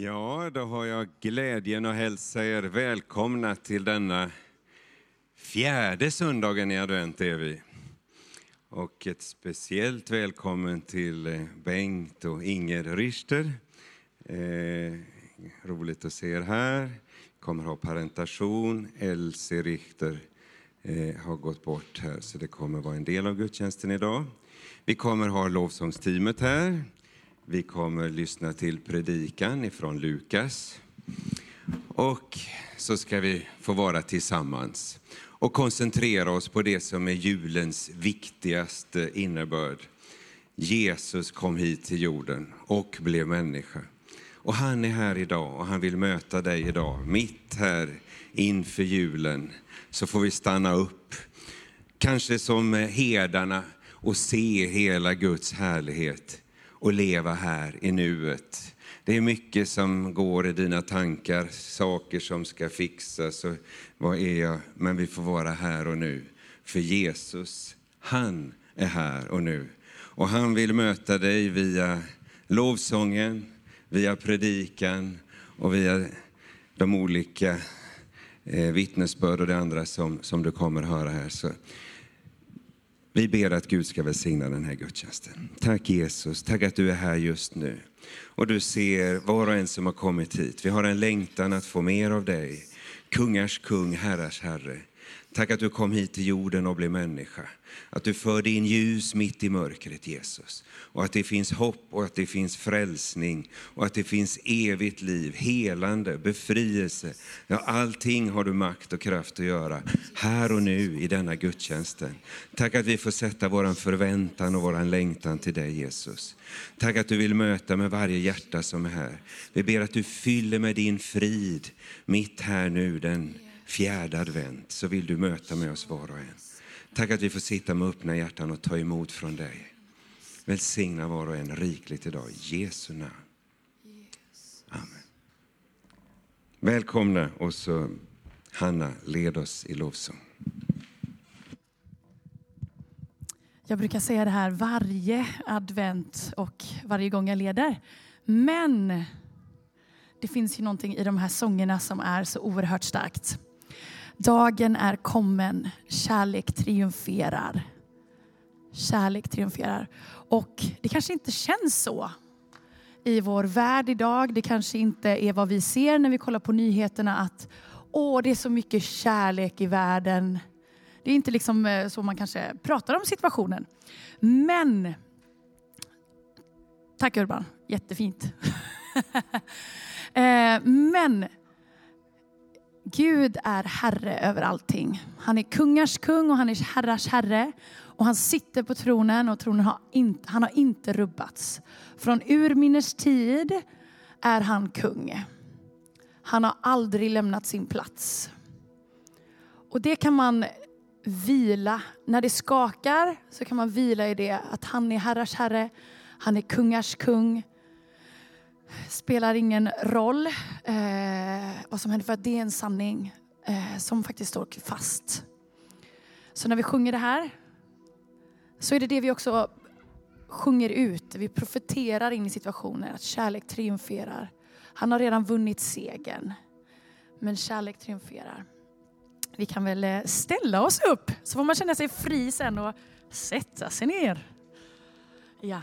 Ja, då har jag glädjen att hälsa er välkomna till denna fjärde söndagen i advent är vi. Och ett speciellt välkommen till eh, Bengt och Inger Richter. Eh, roligt att se er här. Kommer ha parentation. Elsie Richter eh, har gått bort här, så det kommer vara en del av gudstjänsten idag. Vi kommer ha lovsångsteamet här. Vi kommer lyssna till predikan ifrån Lukas. Och så ska vi få vara tillsammans och koncentrera oss på det som är julens viktigaste innebörd. Jesus kom hit till jorden och blev människa. Och han är här idag och han vill möta dig idag, mitt här inför julen. Så får vi stanna upp, kanske som eh, herdarna och se hela Guds härlighet och leva här i nuet. Det är mycket som går i dina tankar, saker som ska fixas och vad är jag? Men vi får vara här och nu. För Jesus, han är här och nu. Och han vill möta dig via lovsången, via predikan och via de olika eh, vittnesbörd och det andra som, som du kommer höra här. Så vi ber att Gud ska välsigna den här gudstjänsten. Tack Jesus, tack att du är här just nu. Och du ser var och en som har kommit hit. Vi har en längtan att få mer av dig. Kungars kung, herrars herre. Tack att du kom hit till jorden och blev människa. Att du förde in ljus mitt i mörkret, Jesus. Och att det finns hopp och att det finns frälsning och att det finns evigt liv, helande, befrielse. Ja, allting har du makt och kraft att göra här och nu i denna gudstjänsten. Tack att vi får sätta vår förväntan och vår längtan till dig, Jesus. Tack att du vill möta med varje hjärta som är här. Vi ber att du fyller med din frid mitt här nu, den fjärde advent, så vill du möta med oss var och en. Tack att vi får sitta med öppna hjärtan och ta emot från dig. Välsigna var och en rikligt idag. I Jesu namn. Amen. Välkomna och så Hanna, led oss i lovsång. Jag brukar säga det här varje advent och varje gång jag leder. Men det finns ju någonting i de här sångerna som är så oerhört starkt. Dagen är kommen, kärlek triumferar. Kärlek triumferar. Och det kanske inte känns så i vår värld idag. Det kanske inte är vad vi ser när vi kollar på nyheterna att åh, det är så mycket kärlek i världen. Det är inte liksom eh, så man kanske pratar om situationen. Men, tack Urban, jättefint. Eh, men Gud är herre över allting. Han är kungars kung och han är herrars herre. Och han sitter på tronen och tronen har inte, han har inte rubbats. Från urminnes tid är han kung. Han har aldrig lämnat sin plats. Och det kan man vila. När det skakar så kan man vila i det att han är herrars herre, han är kungars kung spelar ingen roll eh, vad som händer för att det är en sanning eh, som faktiskt står fast. Så när vi sjunger det här så är det det vi också sjunger ut. Vi profeterar in i situationer att kärlek triumferar. Han har redan vunnit segern. Men kärlek triumferar. Vi kan väl eh, ställa oss upp så får man känna sig fri sen och sätta sig ner. Ja.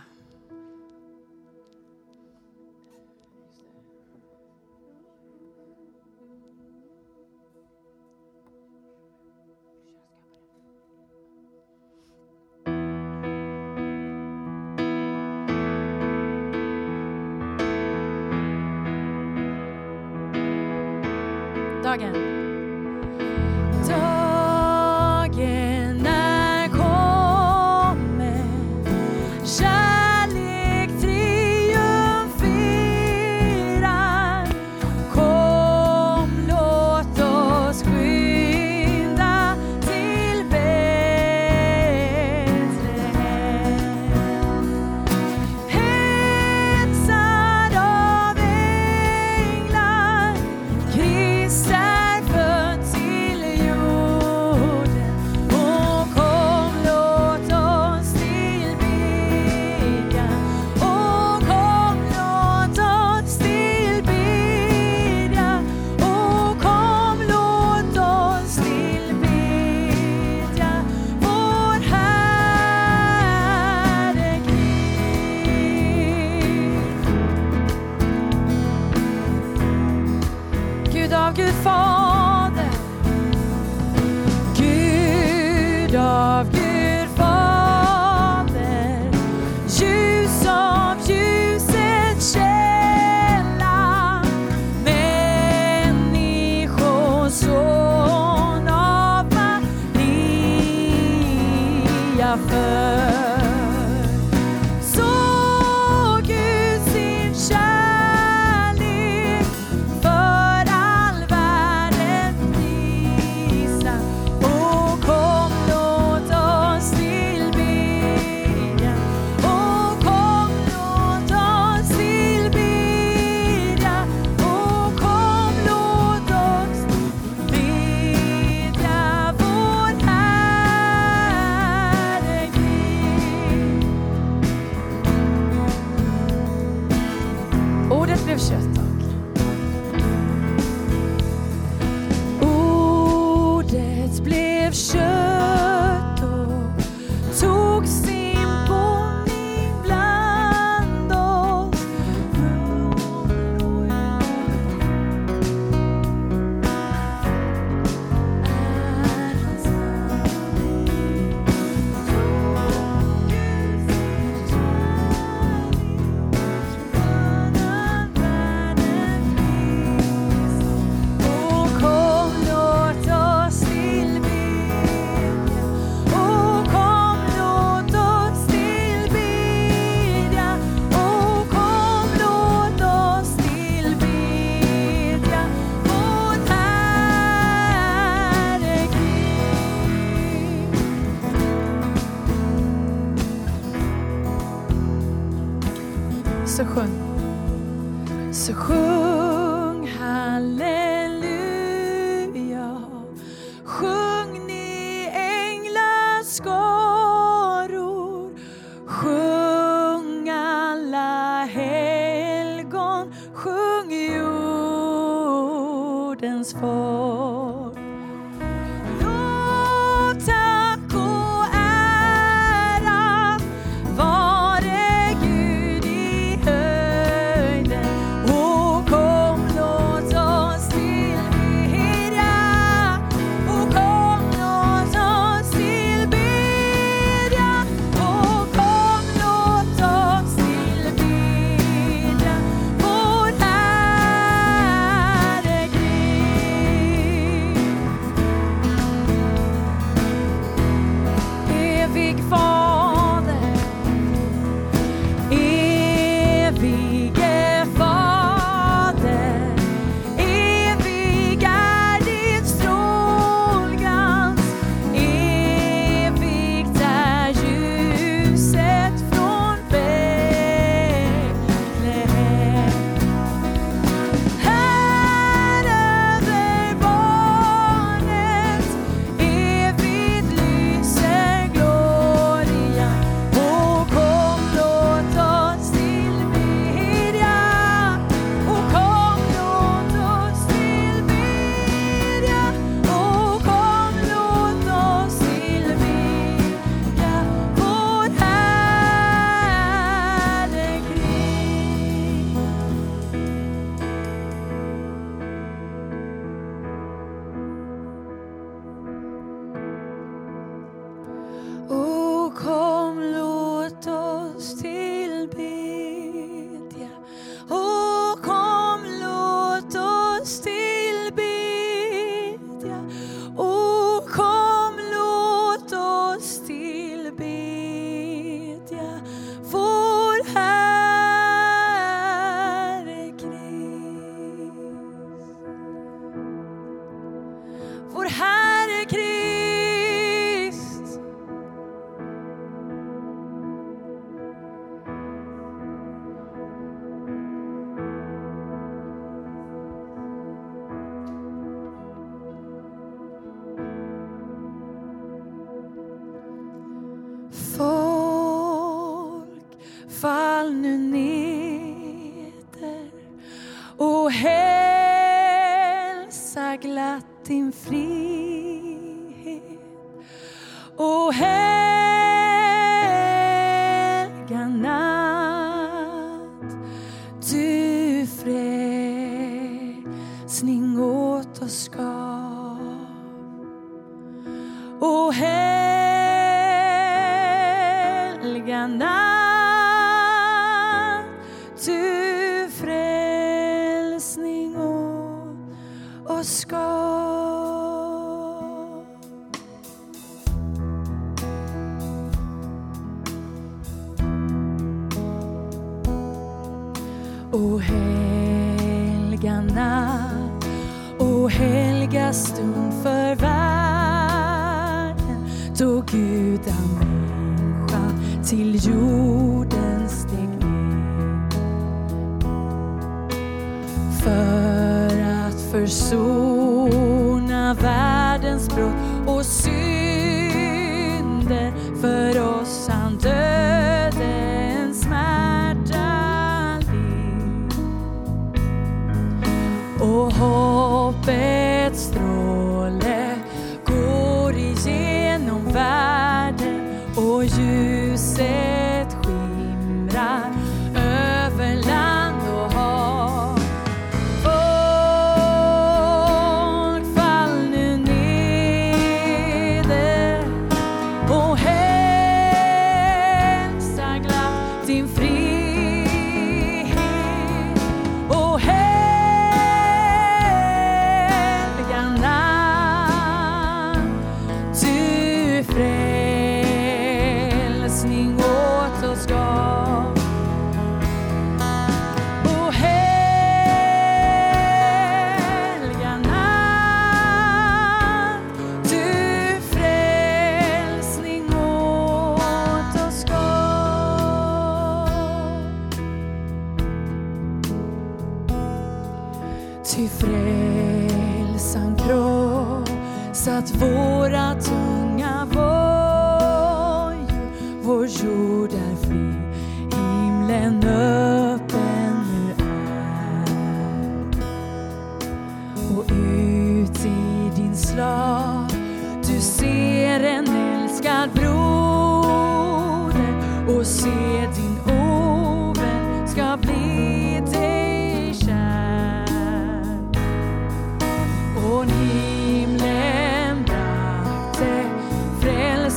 frälsning åt oss gav.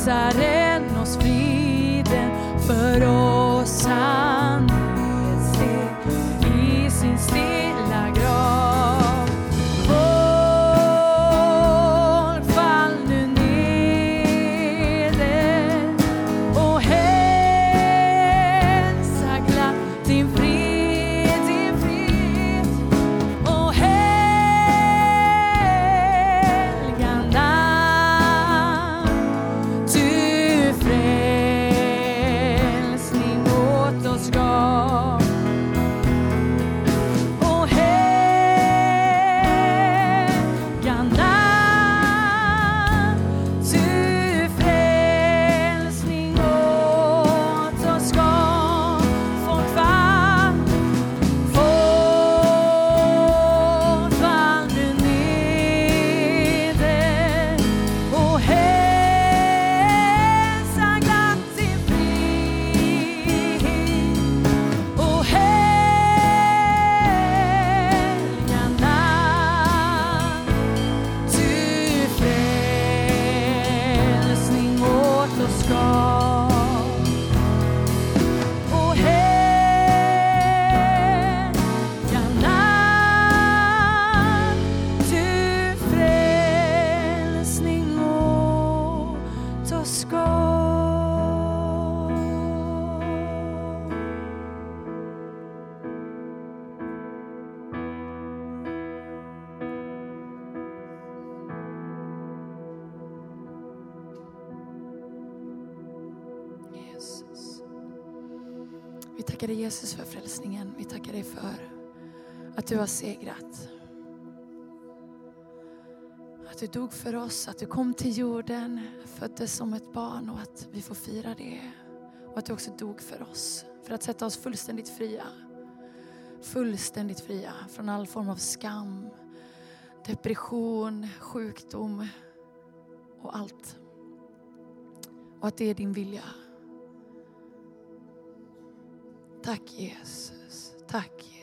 frälsaren oss friden för oss du har segrat. Att du dog för oss, att du kom till jorden, föddes som ett barn och att vi får fira det. Och att du också dog för oss, för att sätta oss fullständigt fria. Fullständigt fria från all form av skam, depression, sjukdom och allt. Och att det är din vilja. Tack Jesus. Tack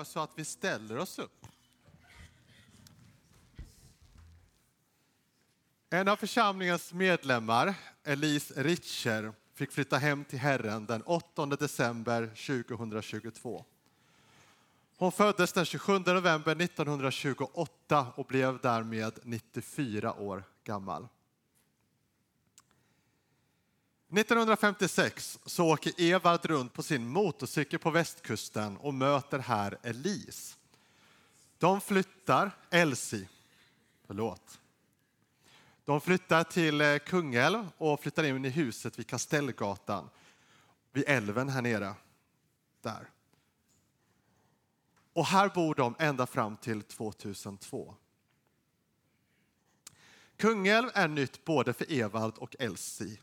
gör så att vi ställer oss upp. En av församlingens medlemmar, Elise Richer, fick flytta hem till Herren den 8 december 2022. Hon föddes den 27 november 1928 och blev därmed 94 år gammal. 1956 så åker Evald runt på sin motorcykel på västkusten och möter här Elise. De flyttar, Elsie, förlåt. De flyttar till eh, Kungälv och flyttar in i huset vid Kastellgatan, vid älven här nere. Där. Och här bor de ända fram till 2002. Kungälv är nytt både för Evald och Elsie.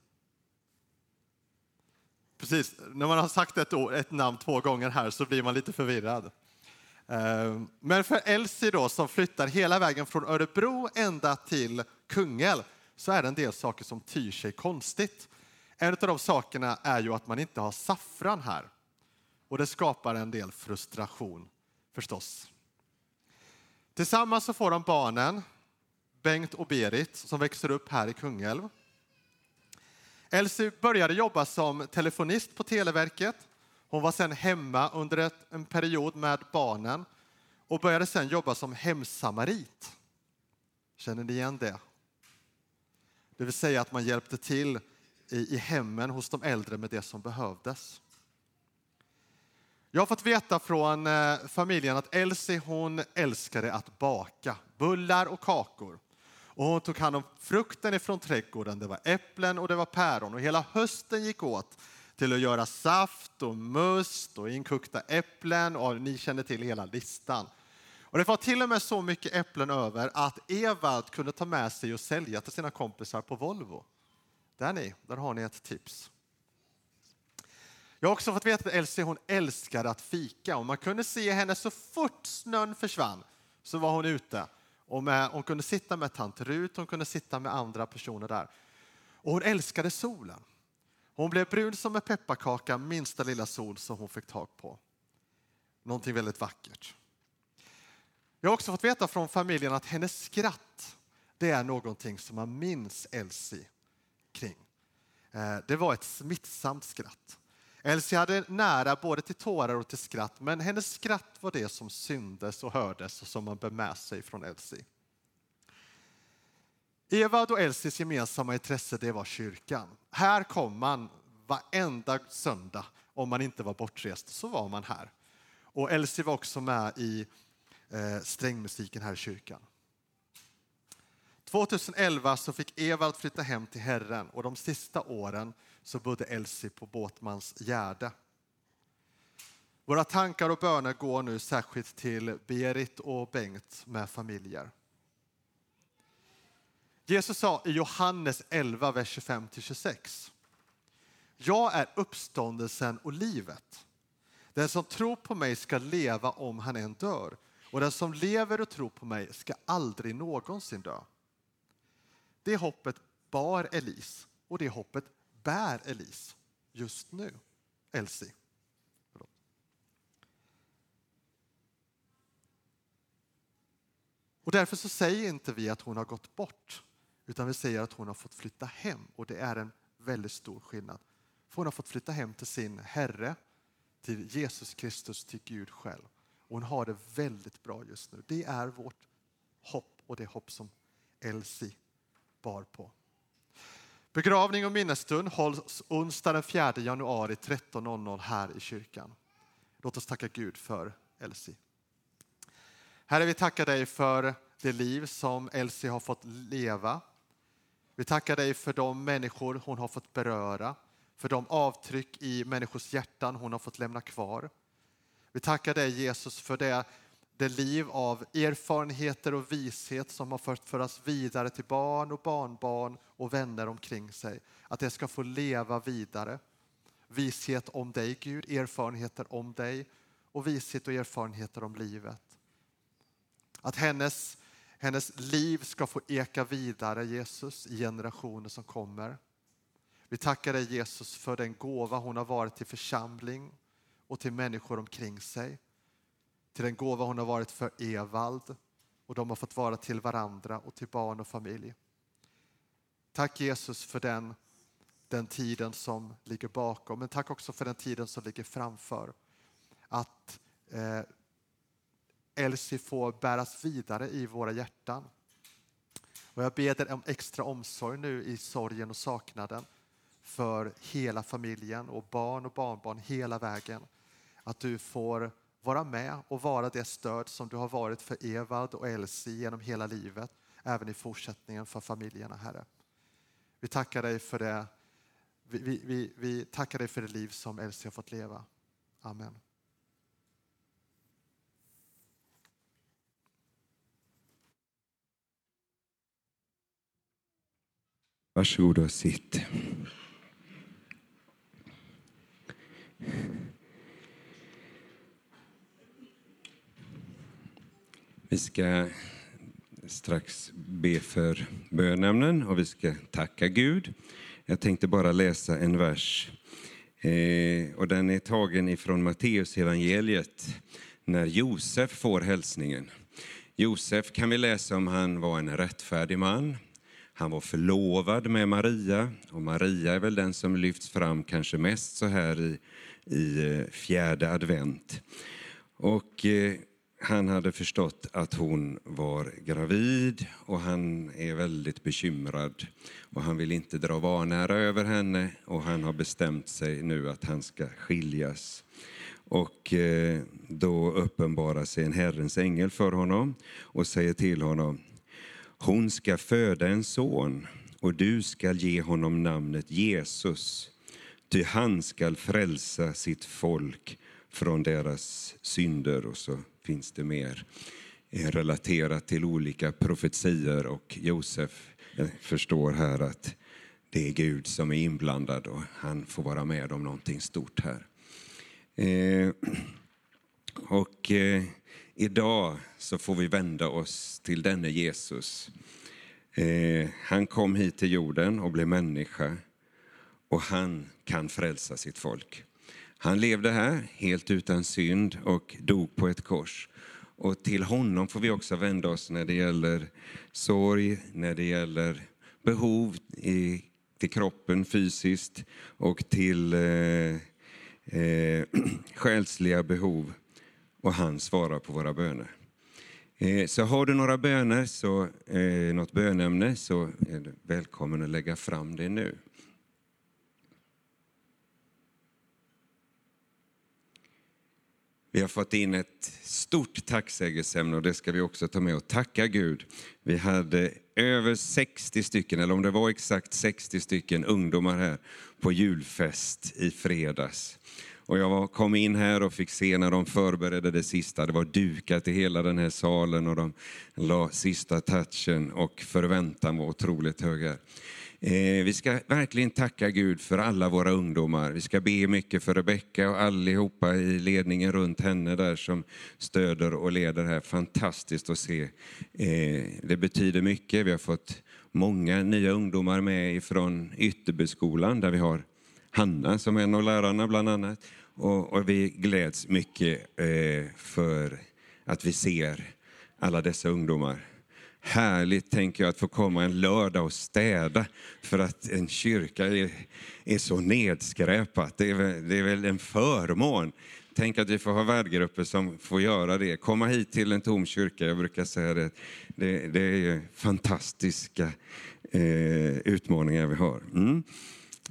Precis, när man har sagt ett, ord, ett namn två gånger här så blir man lite förvirrad. Eh, men för Elsie då, som flyttar hela vägen från Örebro ända till Kungälv så är det en del saker som tyr sig konstigt. En av de sakerna är ju att man inte har saffran här. Och det skapar en del frustration förstås. Tillsammans så får de barnen, Bengt och Berit, som växer upp här i Kungälv. Elsie började jobba som telefonist på Televerket. Hon var sen hemma under ett, en period med barnen och började sen jobba som hemsamarit. Känner ni igen det? Det vill säga att man hjälpte till i, i hemmen hos de äldre med det som behövdes. Jag har fått veta från eh, familjen att Elsie hon älskade att baka bullar och kakor. Och hon tog hand om frukten ifrån trädgården. Det var äpplen och det var päron. Och hela hösten gick åt till att göra saft och must och inkokta äpplen. Och ni känner till hela listan. Och det var till och med så mycket äpplen över att Evald kunde ta med sig och sälja till sina kompisar på Volvo. Där ni, där har ni ett tips. Jag har också fått veta att Elsie hon älskade att fika och man kunde se henne så fort snön försvann så var hon ute. Och med, hon kunde sitta med tant Rut, hon kunde sitta med andra personer där. Och hon älskade solen. Hon blev brun som en pepparkaka minsta lilla sol som hon fick tag på. Någonting väldigt vackert. Jag har också fått veta från familjen att hennes skratt, det är någonting som man minns Elsie kring. Eh, det var ett smittsamt skratt. Elsie hade nära både till tårar och till skratt, men hennes skratt var det som syndes och hördes och som man bär med sig från Elsie. Evald och Elsies gemensamma intresse det var kyrkan. Här kom man varenda söndag. Om man inte var bortrest så var man här. Och Elsie var också med i eh, strängmusiken här i kyrkan. 2011 så fick Evald flytta hem till Herren och de sista åren så bodde Elsie på Båtmans Gärde. Våra tankar och böner går nu särskilt till Berit och Bengt med familjer. Jesus sa i Johannes 11, vers 25-26. Jag är uppståndelsen och livet. Den som tror på mig ska leva om han än dör och den som lever och tror på mig ska aldrig någonsin dö. Det hoppet bar Elise och det hoppet bär Elise just nu. Elsie. Förlåt. Och därför så säger inte vi att hon har gått bort utan vi säger att hon har fått flytta hem och det är en väldigt stor skillnad. För hon har fått flytta hem till sin Herre, till Jesus Kristus, till Gud själv. Och hon har det väldigt bra just nu. Det är vårt hopp och det hopp som Elsie bar på. Begravning och minnesstund hålls onsdag den 4 januari 13.00 här i kyrkan. Låt oss tacka Gud för Elsie. Herre, vi tackar dig för det liv som Elsie har fått leva. Vi tackar dig för de människor hon har fått beröra, för de avtryck i människors hjärtan hon har fått lämna kvar. Vi tackar dig Jesus för det, det liv av erfarenheter och vishet som har fört föras vidare till barn och barnbarn och vänner omkring sig. Att det ska få leva vidare. Vishet om dig Gud, erfarenheter om dig och vishet och erfarenheter om livet. Att hennes, hennes liv ska få eka vidare Jesus i generationer som kommer. Vi tackar dig Jesus för den gåva hon har varit till församling och till människor omkring sig. Till den gåva hon har varit för Evald och de har fått vara till varandra och till barn och familj. Tack Jesus för den, den tiden som ligger bakom, men tack också för den tiden som ligger framför. Att eh, Elsie får bäras vidare i våra hjärtan. Och jag ber dig om extra omsorg nu i sorgen och saknaden för hela familjen och barn och barnbarn hela vägen. Att du får vara med och vara det stöd som du har varit för Evald och Elsie genom hela livet, även i fortsättningen för familjerna, Herre. Vi tackar dig för det. Vi, vi, vi, vi tackar dig för det liv som Elsie har fått leva. Amen. Varsågod och sitt. Vi ska strax be för bönämnen och vi ska tacka Gud. Jag tänkte bara läsa en vers. Eh, och den är tagen ifrån Matteus evangeliet när Josef får hälsningen. Josef kan vi läsa om han var en rättfärdig man. Han var förlovad med Maria och Maria är väl den som lyfts fram kanske mest så här i, i eh, fjärde advent. Och eh, han hade förstått att hon var gravid och han är väldigt bekymrad. Och han vill inte dra vanära över henne och han har bestämt sig nu att han ska skiljas. Och eh, då uppenbarar sig en Herrens ängel för honom och säger till honom hon ska föda en son och du ska ge honom namnet Jesus, ty han skall frälsa sitt folk från deras synder. Och så finns det mer eh, relaterat till olika profetier och Josef eh, förstår här att det är Gud som är inblandad och han får vara med om någonting stort här. Eh, och eh, idag så får vi vända oss till denne Jesus. Eh, han kom hit till jorden och blev människa och han kan frälsa sitt folk. Han levde här helt utan synd och dog på ett kors. Och till honom får vi också vända oss när det gäller sorg, när det gäller behov i, till kroppen fysiskt och till eh, eh, själsliga behov. Och han svarar på våra böner. Eh, så har du några böner, så, eh, något bönämne, så är du välkommen att lägga fram det nu. Vi har fått in ett stort tacksägelseämne och det ska vi också ta med och tacka Gud. Vi hade över 60 stycken, eller om det var exakt 60 stycken ungdomar här på julfest i fredags. Och jag kom in här och fick se när de förberedde det sista. Det var dukat i hela den här salen och de la sista touchen och förväntan var otroligt hög här. Eh, vi ska verkligen tacka Gud för alla våra ungdomar. Vi ska be mycket för Rebecka och allihopa i ledningen runt henne där som stöder och leder här. Fantastiskt att se. Eh, det betyder mycket. Vi har fått många nya ungdomar med ifrån Ytterbyskolan där vi har Hanna som är en av lärarna bland annat. Och, och vi gläds mycket eh, för att vi ser alla dessa ungdomar härligt, tänker jag, att få komma en lördag och städa för att en kyrka är, är så nedskräpat. Det är, väl, det är väl en förmån. Tänk att vi får ha värdgrupper som får göra det. Komma hit till en tom kyrka, jag brukar säga det, det, det är fantastiska eh, utmaningar vi har. Mm.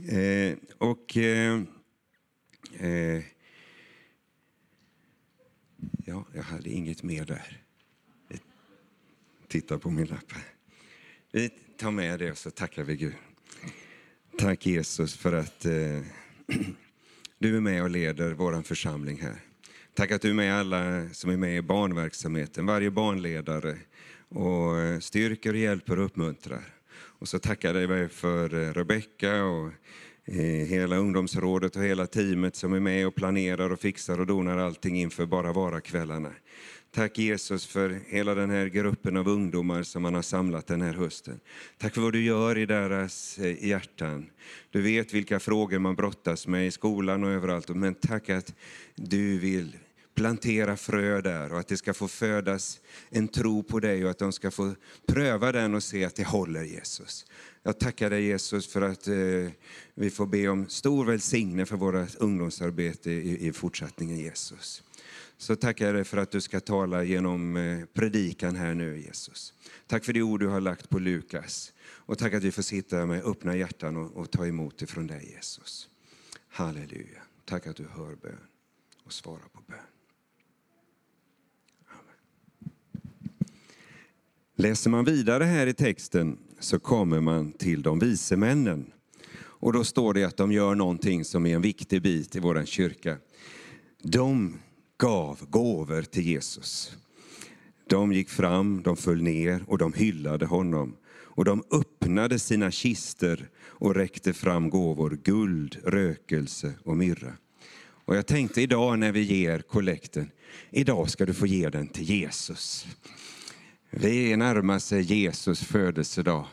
Eh, och... Eh, eh ja, jag hade inget mer där titta på min lapp. Vi tar med det och så tackar vi Gud. Tack Jesus för att eh, du är med och leder vår församling här. Tack att du är med alla som är med i barnverksamheten, varje barnledare och styrker, hjälper och uppmuntrar. Och så tackar jag dig för eh, Rebecka och eh, hela ungdomsrådet och hela teamet som är med och planerar och fixar och donar allting inför Bara vara-kvällarna. Tack Jesus för hela den här gruppen av ungdomar som man har samlat den här hösten. Tack för vad du gör i deras eh, hjärtan. Du vet vilka frågor man brottas med i skolan och överallt. Men tack att du vill plantera frö där och att det ska få födas en tro på dig och att de ska få pröva den och se att det håller Jesus. Jag tackar dig Jesus för att eh, vi får be om stor välsignelse för vårt ungdomsarbete i, i fortsättningen Jesus. Så tackar jag dig för att du ska tala genom eh, predikan här nu Jesus. Tack för det ord du har lagt på Lukas. Och tack att vi får sitta med öppna hjärtan och, och ta emot ifrån dig Jesus. Halleluja. Tack att du hör bön och svarar på bön. Amen. Läser man vidare här i texten så kommer man till de vise männen. Och då står det att de gör någonting som är en viktig bit i vår kyrka. De gav gåvor till Jesus. De gick fram, de föll ner och de hyllade honom. Och de öppnade sina kister och räckte fram gåvor, guld, rökelse och myrra. Och jag tänkte idag när vi ger kollekten, idag ska du få ge den till Jesus. Vi närmar sig Jesus födelsedag.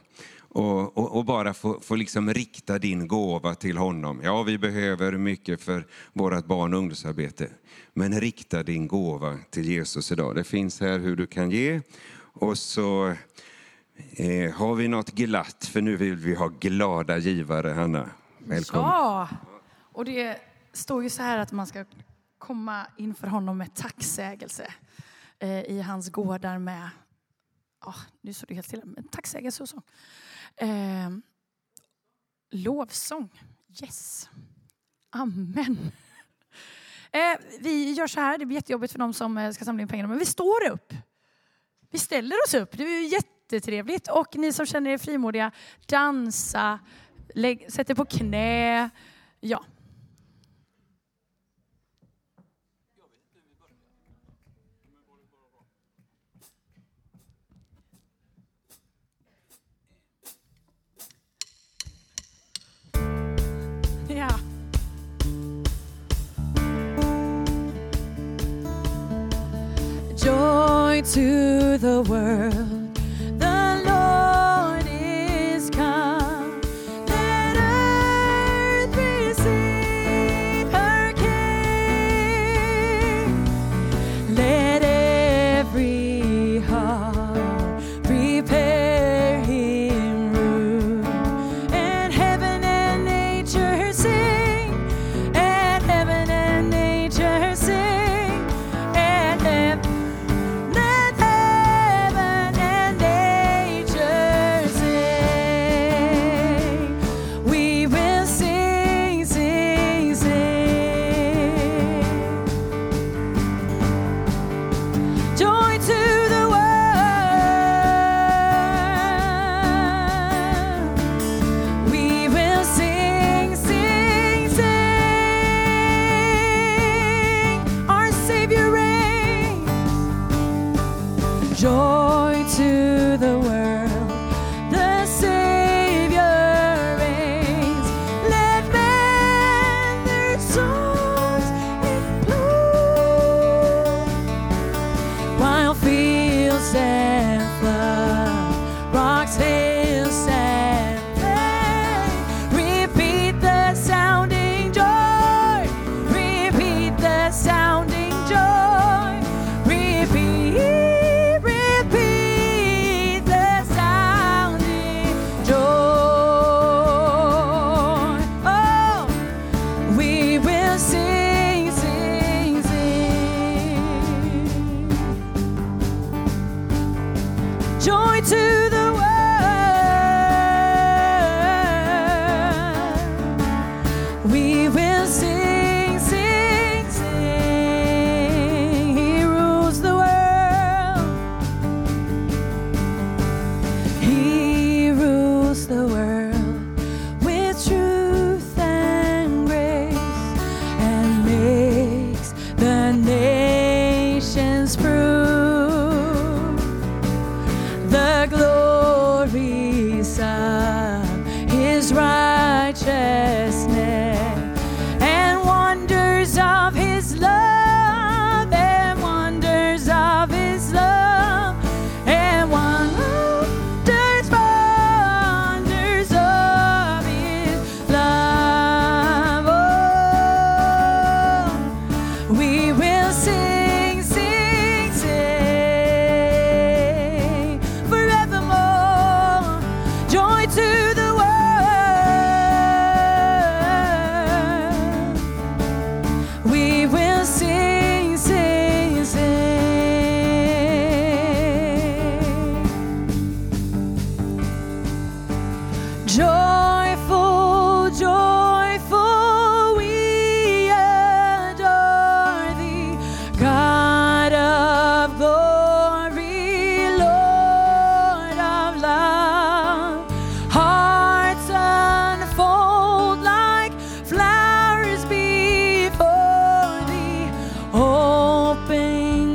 Och, och, och, bara få, få liksom rikta din gåva till honom. Ja, vi behöver mycket för vårt barn och ungdomsarbete. Men rikta din gåva till Jesus idag. Det finns här hur du kan ge. Och så eh, har vi något glatt, för nu vill vi ha glada givare, Hanna. Välkommen. Ja, och det står ju så här att man ska komma inför honom med tacksägelse eh, i hans gårdar med Oh, nu står det helt stilla. Men tacksägelse och så. Eh, lovsång. Yes. Amen. Eh, vi gör så här, det blir jättejobbigt för de som eh, ska samla in pengarna, men vi står upp. Vi ställer oss upp, det är jättetrevligt. Och ni som känner er frimodiga, dansa, lägg, sätt er på knä. Ja, joy to the world.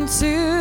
To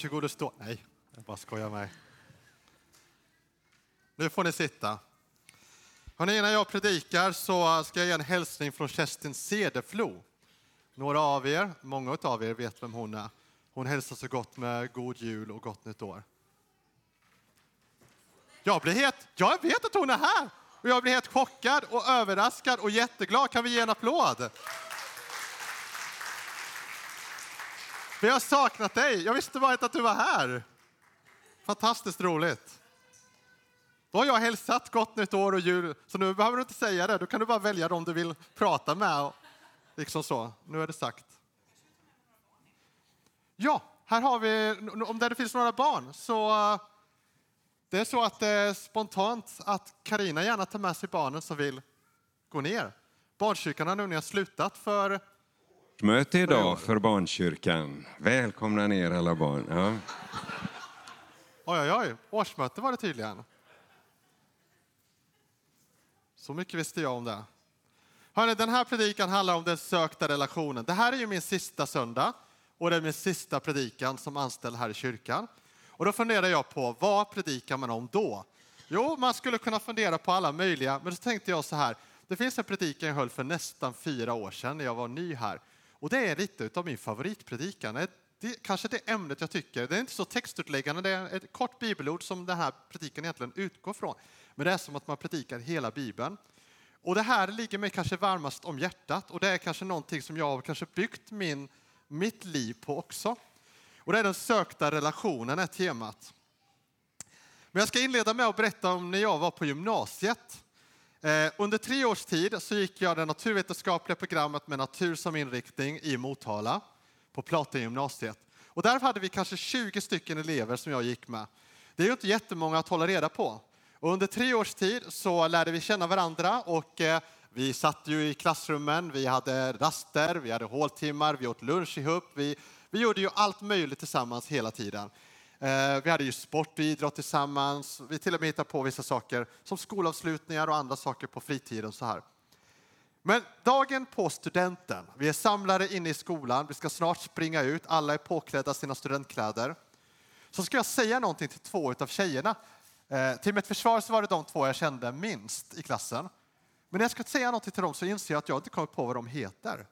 Varsågod och stå. Nej, jag bara skojar med. Nu får ni sitta. Hörrni, innan jag predikar så ska jag ge en hälsning från Kerstin Cederflo. Några av er, många av er vet vem hon är. Hon hälsar så gott med god jul och gott nytt år. Jag blir helt, jag vet att hon är här och jag blir helt chockad och överraskad och jätteglad. Kan vi ge en applåd? Vi har saknat dig. Jag visste bara inte att du var här. Fantastiskt roligt. Då har jag hälsat gott nytt år och jul, så nu behöver du inte säga det. Då kan du bara välja dem du vill prata med. Och liksom så. Nu är det sagt. Ja, här har vi, om det finns några barn, så det är så att det är spontant att Karina gärna tar med sig barnen som vill gå ner. Barnkyrkan har nu slutat för Möte idag för Barnkyrkan. Välkomna ner alla barn. Ja. Oj, oj, oj. Årsmöte var det tydligen. Så mycket visste jag om det. Hörrni, den här predikan handlar om den sökta relationen. Det här är ju min sista söndag och det är min sista predikan som anställd här i kyrkan. Och då funderar jag på, vad predikar man om då? Jo, man skulle kunna fundera på alla möjliga, men så tänkte jag så här. Det finns en predikan jag höll för nästan fyra år sedan när jag var ny här. Och det är lite av min favoritpredikan. Det är kanske det ämnet jag tycker. Det är inte så textutläggande, det är ett kort bibelord som den här predikan egentligen utgår från. Men det är som att man predikar hela Bibeln. Och det här ligger mig kanske varmast om hjärtat och det är kanske någonting som jag har kanske byggt min, mitt liv på också. Och det är den sökta relationen är temat. Men jag ska inleda med att berätta om när jag var på gymnasiet. Eh, under tre års tid så gick jag det naturvetenskapliga programmet med natur som inriktning i Motala på Platengymnasiet. Och där hade vi kanske 20 stycken elever som jag gick med. Det är ju inte jättemånga att hålla reda på. Och under tre års tid så lärde vi känna varandra och eh, vi satt ju i klassrummen, vi hade raster, vi hade håltimmar, vi åt lunch ihop. Vi, vi gjorde ju allt möjligt tillsammans hela tiden. Eh, vi hade ju sport och idrott tillsammans. Vi till och med hittade på vissa saker som skolavslutningar och andra saker på fritiden. Så här. Men dagen på studenten, vi är samlade inne i skolan, vi ska snart springa ut, alla är påklädda sina studentkläder. Så ska jag säga någonting till två av tjejerna. Eh, till mitt försvar så var det de två jag kände minst i klassen. Men när jag ska säga någonting till dem så inser jag att jag inte kommit på vad de heter.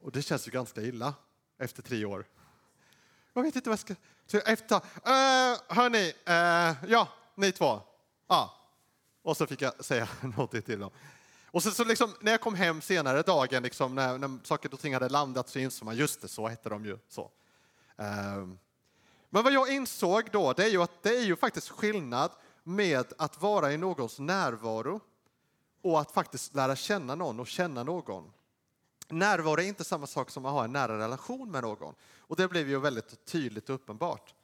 Och det känns ju ganska illa efter tre år. Jag vet inte vad jag ska... Så efter, uh, eh, hörni, uh, ja, ni två. Ja. Och så fick jag säga något till dem. Och så, så liksom, när jag kom hem senare dagen, liksom, när, när saker och ting hade landat, så insåg man just det, så hette de ju. Så. Um. men vad jag insåg då, det är ju att det är ju faktiskt skillnad med att vara i någons närvaro och att faktiskt lära känna någon och känna någon. Närvaro är inte samma sak som att ha en nära relation med någon. Och det blev ju väldigt tydligt och uppenbart.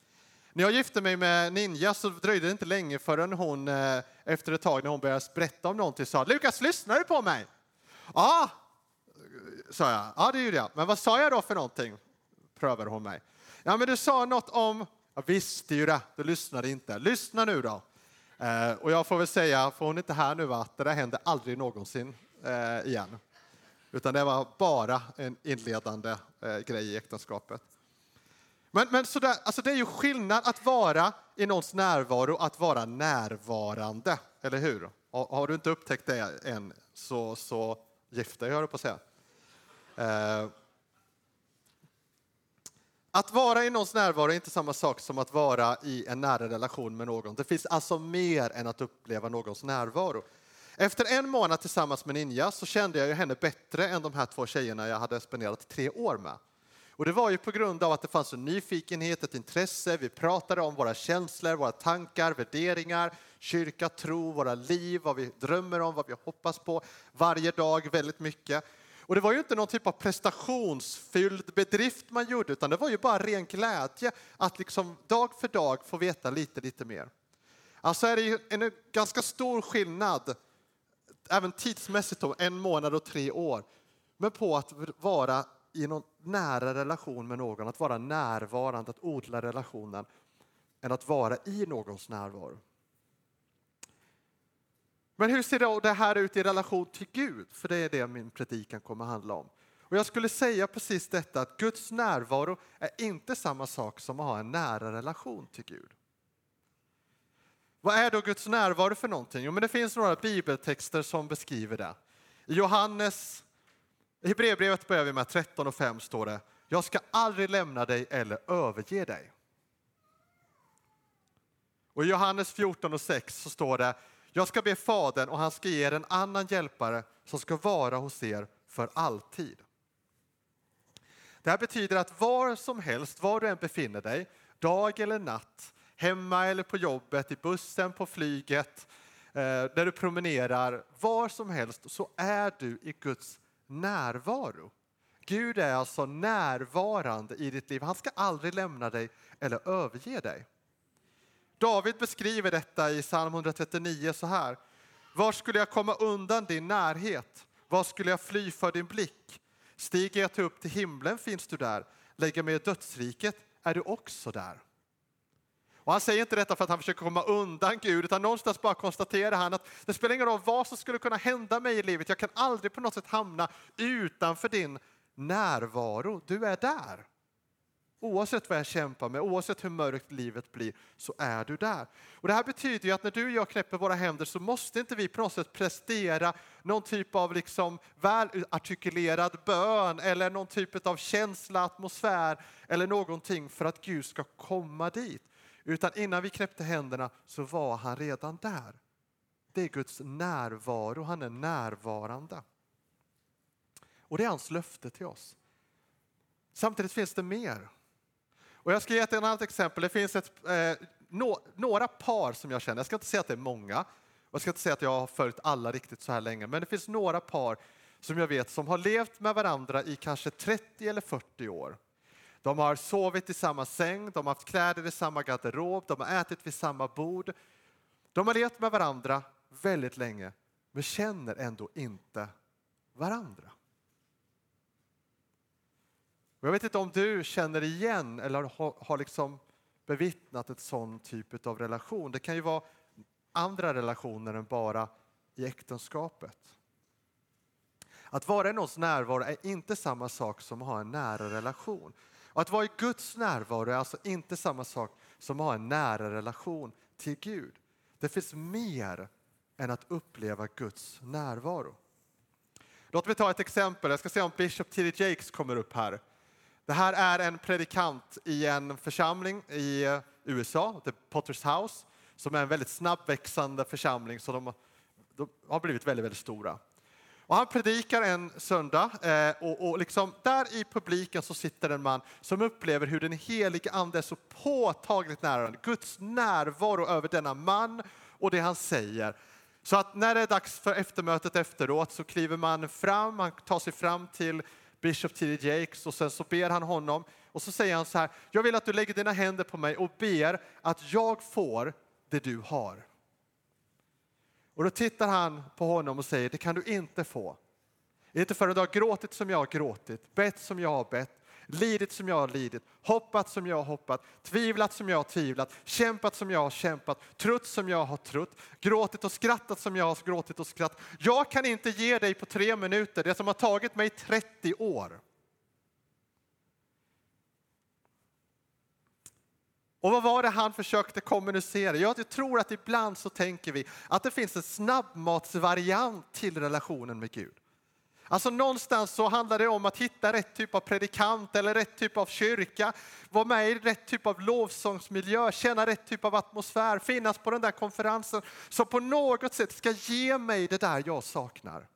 När jag gifte mig med Ninja så dröjde det inte länge förrän hon eh, efter ett tag när hon började berätta om någonting sa Lukas, lyssnar du på mig? Ja, sa jag. Ja, det gjorde jag. Men vad sa jag då för någonting? Prövade hon mig. Ja, men du sa något om... Jag visste ju det, du lyssnade inte. Lyssna nu då. Eh, och jag får väl säga, för hon är inte här nu, att det där händer aldrig någonsin eh, igen utan det var bara en inledande eh, grej i äktenskapet. Men, men sådär, alltså det är ju skillnad att vara i någons närvaro och att vara närvarande, eller hur? Har, har du inte upptäckt det än så, så gift dig, höll jag på att säga. Eh, att vara i någons närvaro är inte samma sak som att vara i en nära relation med någon. Det finns alltså mer än att uppleva någons närvaro. Efter en månad tillsammans med Ninja så kände jag henne bättre än de här två tjejerna jag hade spenderat tre år med. Och det var ju på grund av att det fanns en nyfikenhet, ett intresse. Vi pratade om våra känslor, våra tankar, värderingar, kyrka, tro, våra liv, vad vi drömmer om, vad vi hoppas på varje dag väldigt mycket. Och det var ju inte någon typ av prestationsfylld bedrift man gjorde, utan det var ju bara ren glädje att liksom dag för dag få veta lite, lite mer. Alltså är det ju en ganska stor skillnad, även tidsmässigt, då, en månad och tre år, men på att vara i någon nära relation med någon, att vara närvarande, att odla relationen, än att vara i någons närvaro. Men hur ser då det här ut i relation till Gud? För det är det min predikan kommer att handla om. Och jag skulle säga precis detta att Guds närvaro är inte samma sak som att ha en nära relation till Gud. Vad är då Guds närvaro för någonting? Jo, men det finns några bibeltexter som beskriver det. I Johannes, i Hebreerbrevet börjar vi med 13 och 5 står det, jag ska aldrig lämna dig eller överge dig. Och i Johannes 14 och 6 så står det, jag ska be Fadern och han ska ge er en annan hjälpare som ska vara hos er för alltid. Det här betyder att var som helst, var du än befinner dig, dag eller natt, hemma eller på jobbet, i bussen, på flyget, eh, där du promenerar, var som helst så är du i Guds närvaro. Gud är alltså närvarande i ditt liv. Han ska aldrig lämna dig eller överge dig. David beskriver detta i psalm 139 så här. Var skulle jag komma undan din närhet? Var skulle jag fly för din blick? Stiger jag upp till himlen finns du där. Lägger mig i dödsriket är du också där. Och han säger inte detta för att han försöker komma undan Gud, utan någonstans bara konstaterar han att det spelar ingen roll vad som skulle kunna hända mig i livet. Jag kan aldrig på något sätt hamna utanför din närvaro. Du är där. Oavsett vad jag kämpar med, oavsett hur mörkt livet blir, så är du där. Och Det här betyder ju att när du och jag knäpper våra händer så måste inte vi på något sätt prestera någon typ av liksom välartikulerad bön eller någon typ av känsla, atmosfär eller någonting för att Gud ska komma dit. Utan innan vi knäppte händerna så var han redan där. Det är Guds närvaro, han är närvarande. Och det är hans löfte till oss. Samtidigt finns det mer. Och jag ska ge ett annat exempel. Det finns ett, eh, no, några par som jag känner, jag ska inte säga att det är många, och jag ska inte säga att jag har följt alla riktigt så här länge, men det finns några par som jag vet som har levt med varandra i kanske 30 eller 40 år. De har sovit i samma säng, de har haft kläder i samma garderob, de har ätit vid samma bord. De har levt med varandra väldigt länge, men känner ändå inte varandra. Och jag vet inte om du känner igen eller har, har liksom bevittnat ett sån typ av relation. Det kan ju vara andra relationer än bara i äktenskapet. Att vara i någons närvaro är inte samma sak som att ha en nära relation. Och att vara i Guds närvaro är alltså inte samma sak som att ha en nära relation till Gud. Det finns mer än att uppleva Guds närvaro. Låt mig ta ett exempel. Jag ska se om Bishop T.D. Jakes kommer upp här. Det här är en predikant i en församling i USA, The Potters House, som är en väldigt snabbväxande församling, så de, de har blivit väldigt, väldigt stora. Och han predikar en söndag eh, och, och liksom där i publiken så sitter en man som upplever hur den helige ande är så påtagligt närvarande. Guds närvaro över denna man och det han säger. Så att när det är dags för eftermötet efteråt så kliver man fram, han tar sig fram till Bishop T.D. Jakes och sen så ber han honom och så säger han så här, jag vill att du lägger dina händer på mig och ber att jag får det du har. Och då tittar han på honom och säger, det kan du inte få. Inte förrän du har gråtit som jag har gråtit, bett som jag har bett, lidit som jag har lidit, hoppat som jag har hoppat, tvivlat som jag har tvivlat, kämpat som jag har kämpat, trott som jag har trott, gråtit och skrattat som jag har gråtit och skrattat. Jag kan inte ge dig på tre minuter det som har tagit mig 30 år. Och vad var det han försökte kommunicera? Jag tror att ibland så tänker vi att det finns en snabbmatsvariant till relationen med Gud. Alltså någonstans så handlar det om att hitta rätt typ av predikant eller rätt typ av kyrka, vara med i rätt typ av lovsångsmiljö, känna rätt typ av atmosfär, finnas på den där konferensen som på något sätt ska ge mig det där jag saknar.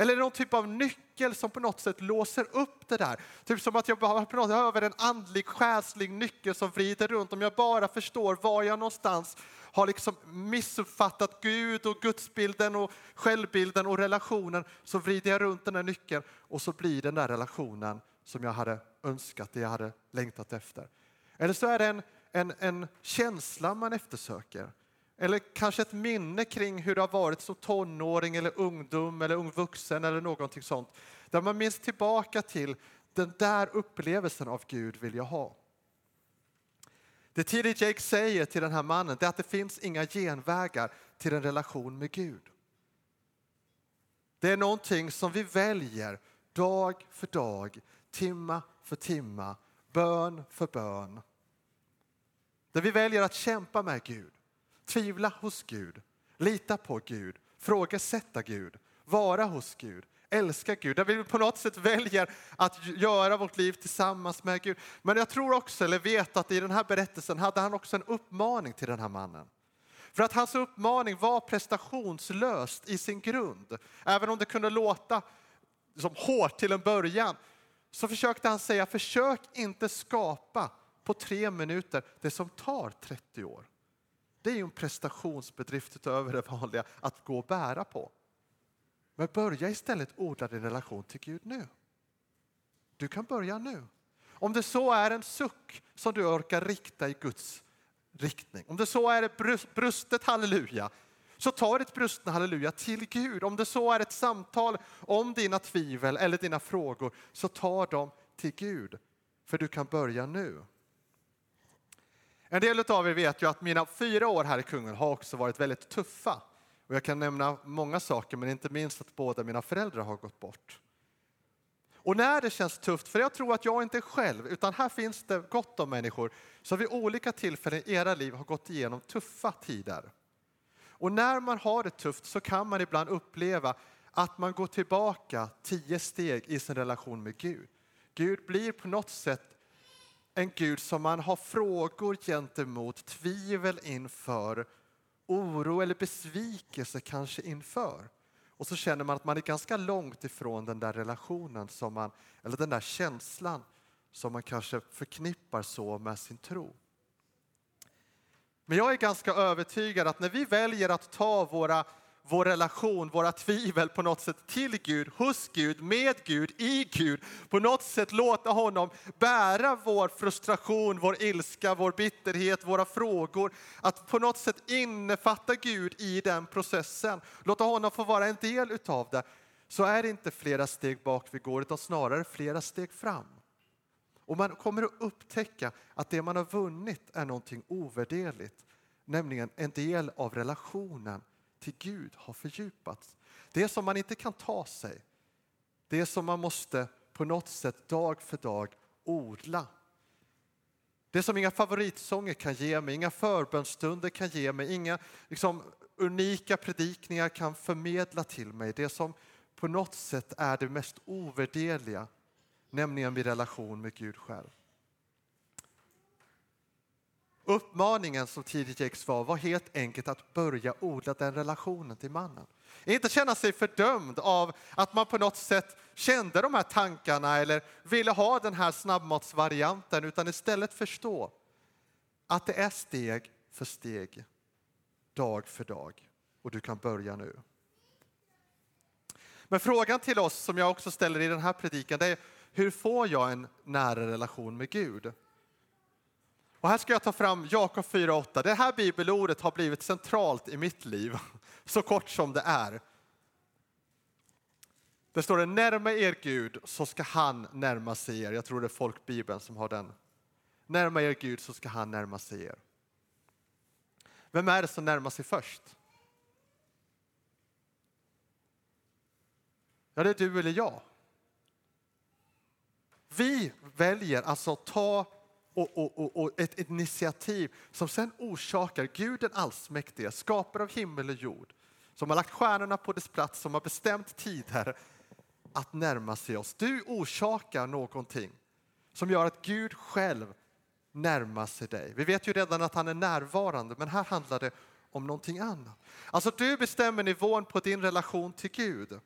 Eller någon typ av nyckel som på något sätt låser upp det där. Typ som att jag behöver en andlig, själslig nyckel som vrider runt. Om jag bara förstår var jag någonstans har liksom missuppfattat Gud och gudsbilden och självbilden och relationen så vrider jag runt den här nyckeln och så blir den där relationen som jag hade önskat, det jag hade längtat efter. Eller så är det en, en, en känsla man eftersöker. Eller kanske ett minne kring hur det har varit som tonåring eller ungdom eller ung vuxen eller någonting sånt. Där man minns tillbaka till den där upplevelsen av Gud vill jag ha. Det T.D. Jake säger till den här mannen är att det finns inga genvägar till en relation med Gud. Det är någonting som vi väljer dag för dag, timma för timma, bön för bön. Där vi väljer att kämpa med Gud, tvivla hos Gud, lita på Gud, frågasätta Gud, vara hos Gud, älska Gud, där vi på något sätt väljer att göra vårt liv tillsammans med Gud. Men jag tror också, eller vet att i den här berättelsen hade han också en uppmaning till den här mannen. För att hans uppmaning var prestationslöst i sin grund. Även om det kunde låta som hårt till en början så försökte han säga, försök inte skapa på tre minuter det som tar 30 år. Det är ju en prestationsbedrift utöver det vanliga att gå och bära på. Men börja istället odla din relation till Gud nu. Du kan börja nu. Om det så är en suck som du orkar rikta i Guds riktning. Om det så är ett brustet halleluja, så ta ditt brustna halleluja till Gud. Om det så är ett samtal om dina tvivel eller dina frågor, så ta dem till Gud. För du kan börja nu. En del av er vet ju att mina fyra år här i Kungälv har också varit väldigt tuffa. Och jag kan nämna många saker, men inte minst att båda mina föräldrar har gått bort. Och när det känns tufft, för jag tror att jag inte är själv, utan här finns det gott om människor som vid olika tillfällen i era liv har gått igenom tuffa tider. Och när man har det tufft så kan man ibland uppleva att man går tillbaka tio steg i sin relation med Gud. Gud blir på något sätt en Gud som man har frågor gentemot, tvivel inför oro eller besvikelse kanske inför. Och så känner man att man är ganska långt ifrån den där relationen som man, eller den där känslan som man kanske förknippar så med sin tro. Men jag är ganska övertygad att när vi väljer att ta våra vår relation, våra tvivel på något sätt till Gud, hos Gud, med Gud, i Gud. På något sätt låta honom bära vår frustration, vår ilska, vår bitterhet, våra frågor. Att på något sätt innefatta Gud i den processen. Låta honom få vara en del utav det. Så är det inte flera steg bak vi går, utan snarare flera steg fram. Och man kommer att upptäcka att det man har vunnit är någonting ovärderligt. Nämligen en del av relationen till Gud har fördjupats. Det som man inte kan ta sig, det som man måste på något sätt dag för dag odla. Det som inga favoritsånger kan ge mig, inga förbönstunder kan ge mig, inga liksom, unika predikningar kan förmedla till mig. Det som på något sätt är det mest ovärderliga, nämligen min relation med Gud själv. Uppmaningen som tidigt Jakes var, var helt enkelt att börja odla den relationen till mannen. Inte känna sig fördömd av att man på något sätt kände de här tankarna eller ville ha den här snabbmatsvarianten utan istället förstå att det är steg för steg, dag för dag och du kan börja nu. Men frågan till oss som jag också ställer i den här predikan det är hur får jag en nära relation med Gud? Och här ska jag ta fram Jakob 4.8. Det här bibelordet har blivit centralt i mitt liv, så kort som det är. Det står det, närma er Gud så ska han närma sig er. Jag tror det är folkbibeln som har den. Närma er Gud så ska han närma sig er. Vem är det som närmar sig först? Ja, det är du eller jag. Vi väljer alltså att ta och, och, och, och ett initiativ som sen orsakar Gud den allsmäktige, skapare av himmel och jord, som har lagt stjärnorna på dess plats, som har bestämt tider att närma sig oss. Du orsakar någonting som gör att Gud själv närmar sig dig. Vi vet ju redan att han är närvarande, men här handlar det om någonting annat. Alltså du bestämmer nivån på din relation till Gud.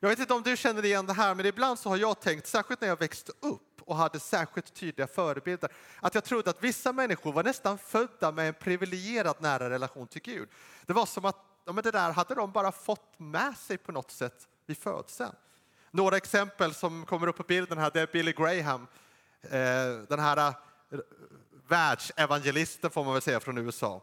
Jag vet inte om du känner igen det här, men ibland så har jag tänkt, särskilt när jag växte upp och hade särskilt tydliga förebilder, att jag trodde att vissa människor var nästan födda med en privilegierad nära relation till Gud. Det var som att ja, men det där hade de bara fått med sig på något sätt vid födseln. Några exempel som kommer upp på bilden här, det är Billy Graham, eh, den här eh, världsevangelisten får man väl säga från USA.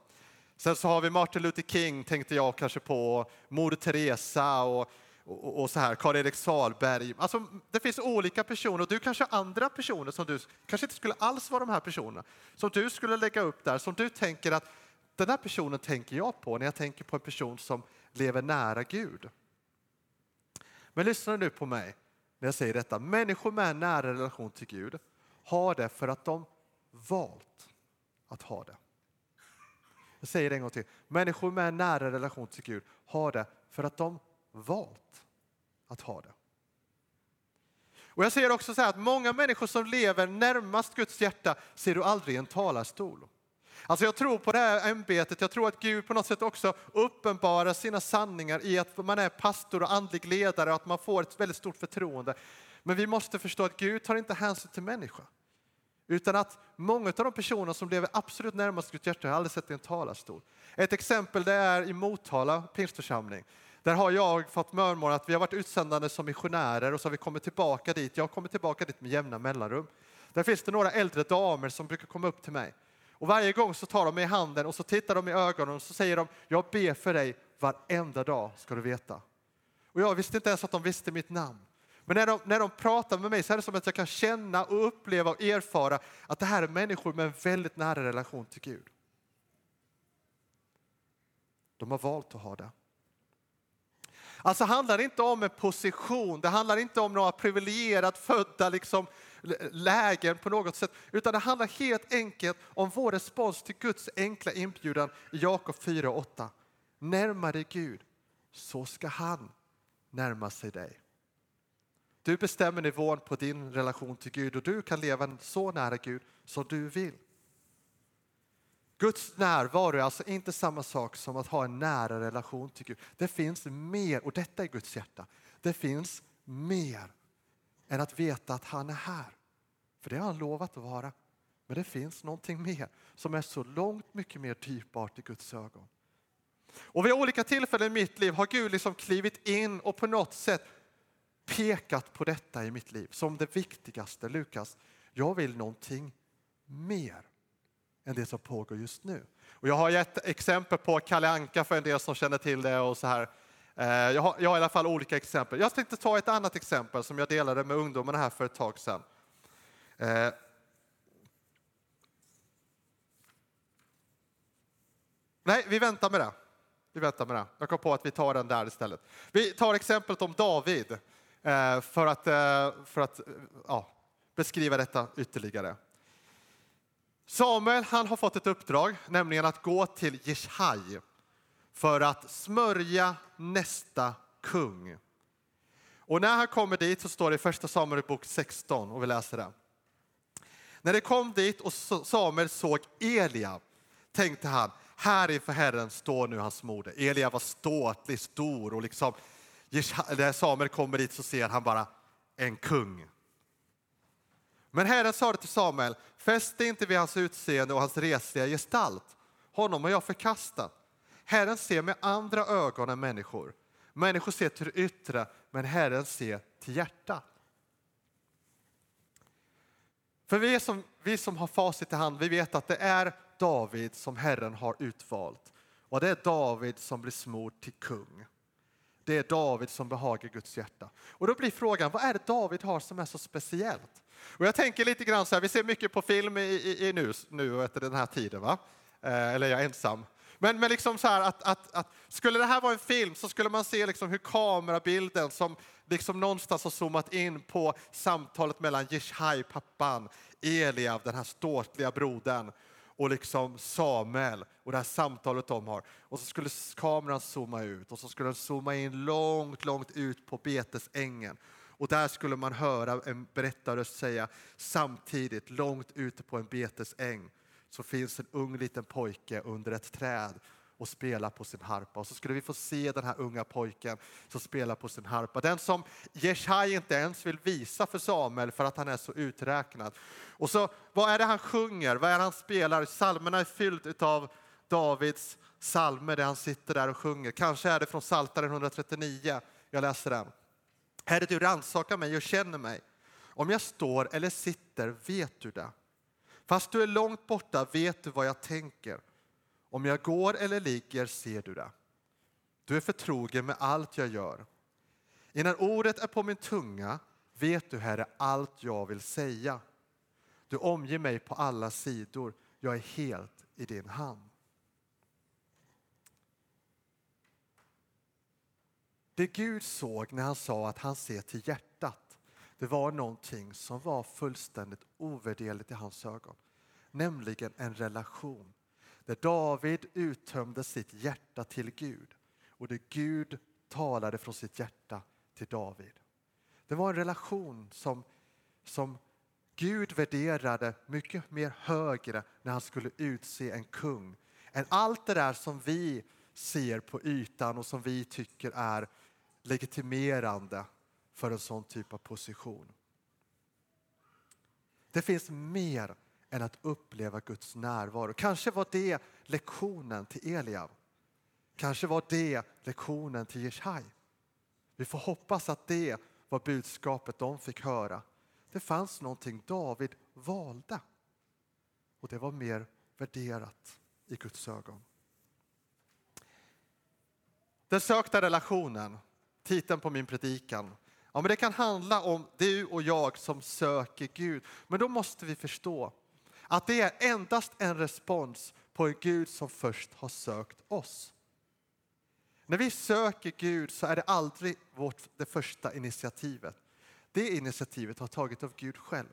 Sen så har vi Martin Luther King, tänkte jag kanske på, Moder Teresa och och, och så här, Karl-Erik Salberg. Alltså, det finns olika personer och du kanske har andra personer som du kanske inte skulle alls vara de här personerna som du skulle lägga upp där som du tänker att den här personen tänker jag på när jag tänker på en person som lever nära Gud. Men lyssna nu på mig när jag säger detta. Människor med en nära relation till Gud har det för att de valt att ha det. Jag säger det en gång till. Människor med en nära relation till Gud har det för att de valt att ha det. Och Jag säger också så att många människor som lever närmast Guds hjärta ser du aldrig i en talarstol. Alltså jag tror på det här ämbetet, jag tror att Gud på något sätt också uppenbarar sina sanningar i att man är pastor och andlig ledare och att man får ett väldigt stort förtroende. Men vi måste förstå att Gud tar inte hänsyn till människa. Utan att många av de personer som lever absolut närmast Guds hjärta har aldrig sett i en talarstol. Ett exempel det är i Motala pingstförsamling. Där har jag fått förmånen att vi har varit utsändande som missionärer och så har vi kommit tillbaka dit. Jag har kommit tillbaka dit med jämna mellanrum. Där finns det några äldre damer som brukar komma upp till mig. Och varje gång så tar de mig i handen och så tittar de i ögonen och så säger de, jag ber för dig varenda dag ska du veta. Och jag visste inte ens att de visste mitt namn. Men när de, när de pratar med mig så är det som att jag kan känna och uppleva och erfara att det här är människor med en väldigt nära relation till Gud. De har valt att ha det. Alltså handlar det inte om en position, det handlar inte om några privilegierat födda liksom, lägen på något sätt, utan det handlar helt enkelt om vår respons till Guds enkla inbjudan i Jakob 4 och 8. Närma dig Gud, så ska han närma sig dig. Du bestämmer nivån på din relation till Gud och du kan leva så nära Gud som du vill. Guds närvaro är alltså inte samma sak som att ha en nära relation till Gud. Det finns mer, och detta är Guds hjärta. Det finns mer än att veta att han är här. För det har han lovat att vara. Men det finns någonting mer som är så långt mycket mer dyrbart i Guds ögon. Och vid olika tillfällen i mitt liv har Gud liksom klivit in och på något sätt pekat på detta i mitt liv som det viktigaste. Lukas, jag vill någonting mer än det som pågår just nu. Och jag har gett exempel på Kalle Anka för en del som känner till det. och så här. Eh, jag har, jag har i alla fall olika exempel. Jag tänkte ta ett annat exempel som jag delade med ungdomarna här för ett tag sedan. Eh, nej, vi väntar med det. Vi väntar med det. Jag kom på att vi tar den där istället. Vi tar exemplet om David eh, för att, för att ja, beskriva detta ytterligare. Samuel han har fått ett uppdrag, nämligen att gå till Jeshaj för att smörja nästa kung. Och när han kommer dit så står det i första Samuelbok 16 och vi läser det. När det kom dit och Samuel såg Elia tänkte han, här inför Herren står nu hans moder. Elia var ståtlig, stor och liksom, när Samuel kommer dit så ser han bara en kung. Men Herren sa till Samuel, fäst dig inte vid hans utseende och hans resliga gestalt. Honom har jag förkastat. Herren ser med andra ögon än människor. Människor ser till det yttre, men Herren ser till hjärtat. För vi som, vi som har facit i hand, vi vet att det är David som Herren har utvalt. Och det är David som blir smord till kung. det är David som behagar Guds hjärta. Och då blir frågan, vad är det David har som är så speciellt? Och jag tänker lite grann så här, vi ser mycket på film i, i, i nu, nu och efter den här tiden, va? Eh, eller jag är ensam. Men, men liksom så här att, att, att, skulle det här vara en film så skulle man se liksom hur kamerabilden som liksom någonstans har zoomat in på samtalet mellan Jishai, pappan, Eliav, den här ståtliga brodern och liksom Samuel och det här samtalet de har. Och så skulle kameran zooma ut och så skulle den zooma in långt, långt ut på betesängen. Och där skulle man höra en berättarröst säga samtidigt, långt ute på en betesäng, så finns en ung liten pojke under ett träd och spelar på sin harpa. Och så skulle vi få se den här unga pojken som spelar på sin harpa. Den som Jeshai inte ens vill visa för Samuel för att han är så uträknad. Och så, vad är det han sjunger? Vad är det han spelar? Salmerna är fyllt av Davids salmer där han sitter där och sjunger. Kanske är det från Psaltaren 139. Jag läser den. Herre, du rannsakar mig och känner mig. Om jag står eller sitter vet du det. Fast du är långt borta vet du vad jag tänker. Om jag går eller ligger ser du det. Du är förtrogen med allt jag gör. Innan ordet är på min tunga vet du, Herre, allt jag vill säga. Du omger mig på alla sidor. Jag är helt i din hand. Det Gud såg när han sa att han ser till hjärtat, det var någonting som var fullständigt ovärderligt i hans ögon. Nämligen en relation där David uttömde sitt hjärta till Gud och där Gud talade från sitt hjärta till David. Det var en relation som, som Gud värderade mycket mer högre när han skulle utse en kung än allt det där som vi ser på ytan och som vi tycker är legitimerande för en sån typ av position. Det finns mer än att uppleva Guds närvaro. Kanske var det lektionen till Eliab. Kanske var det lektionen till Jeshai. Vi får hoppas att det var budskapet de fick höra. Det fanns någonting David valde och det var mer värderat i Guds ögon. Den sökta relationen, titeln på min predikan. Ja, men det kan handla om du och jag som söker Gud. Men då måste vi förstå att det är endast en respons på en Gud som först har sökt oss. När vi söker Gud så är det aldrig vårt, det första initiativet. Det initiativet har tagits av Gud själv.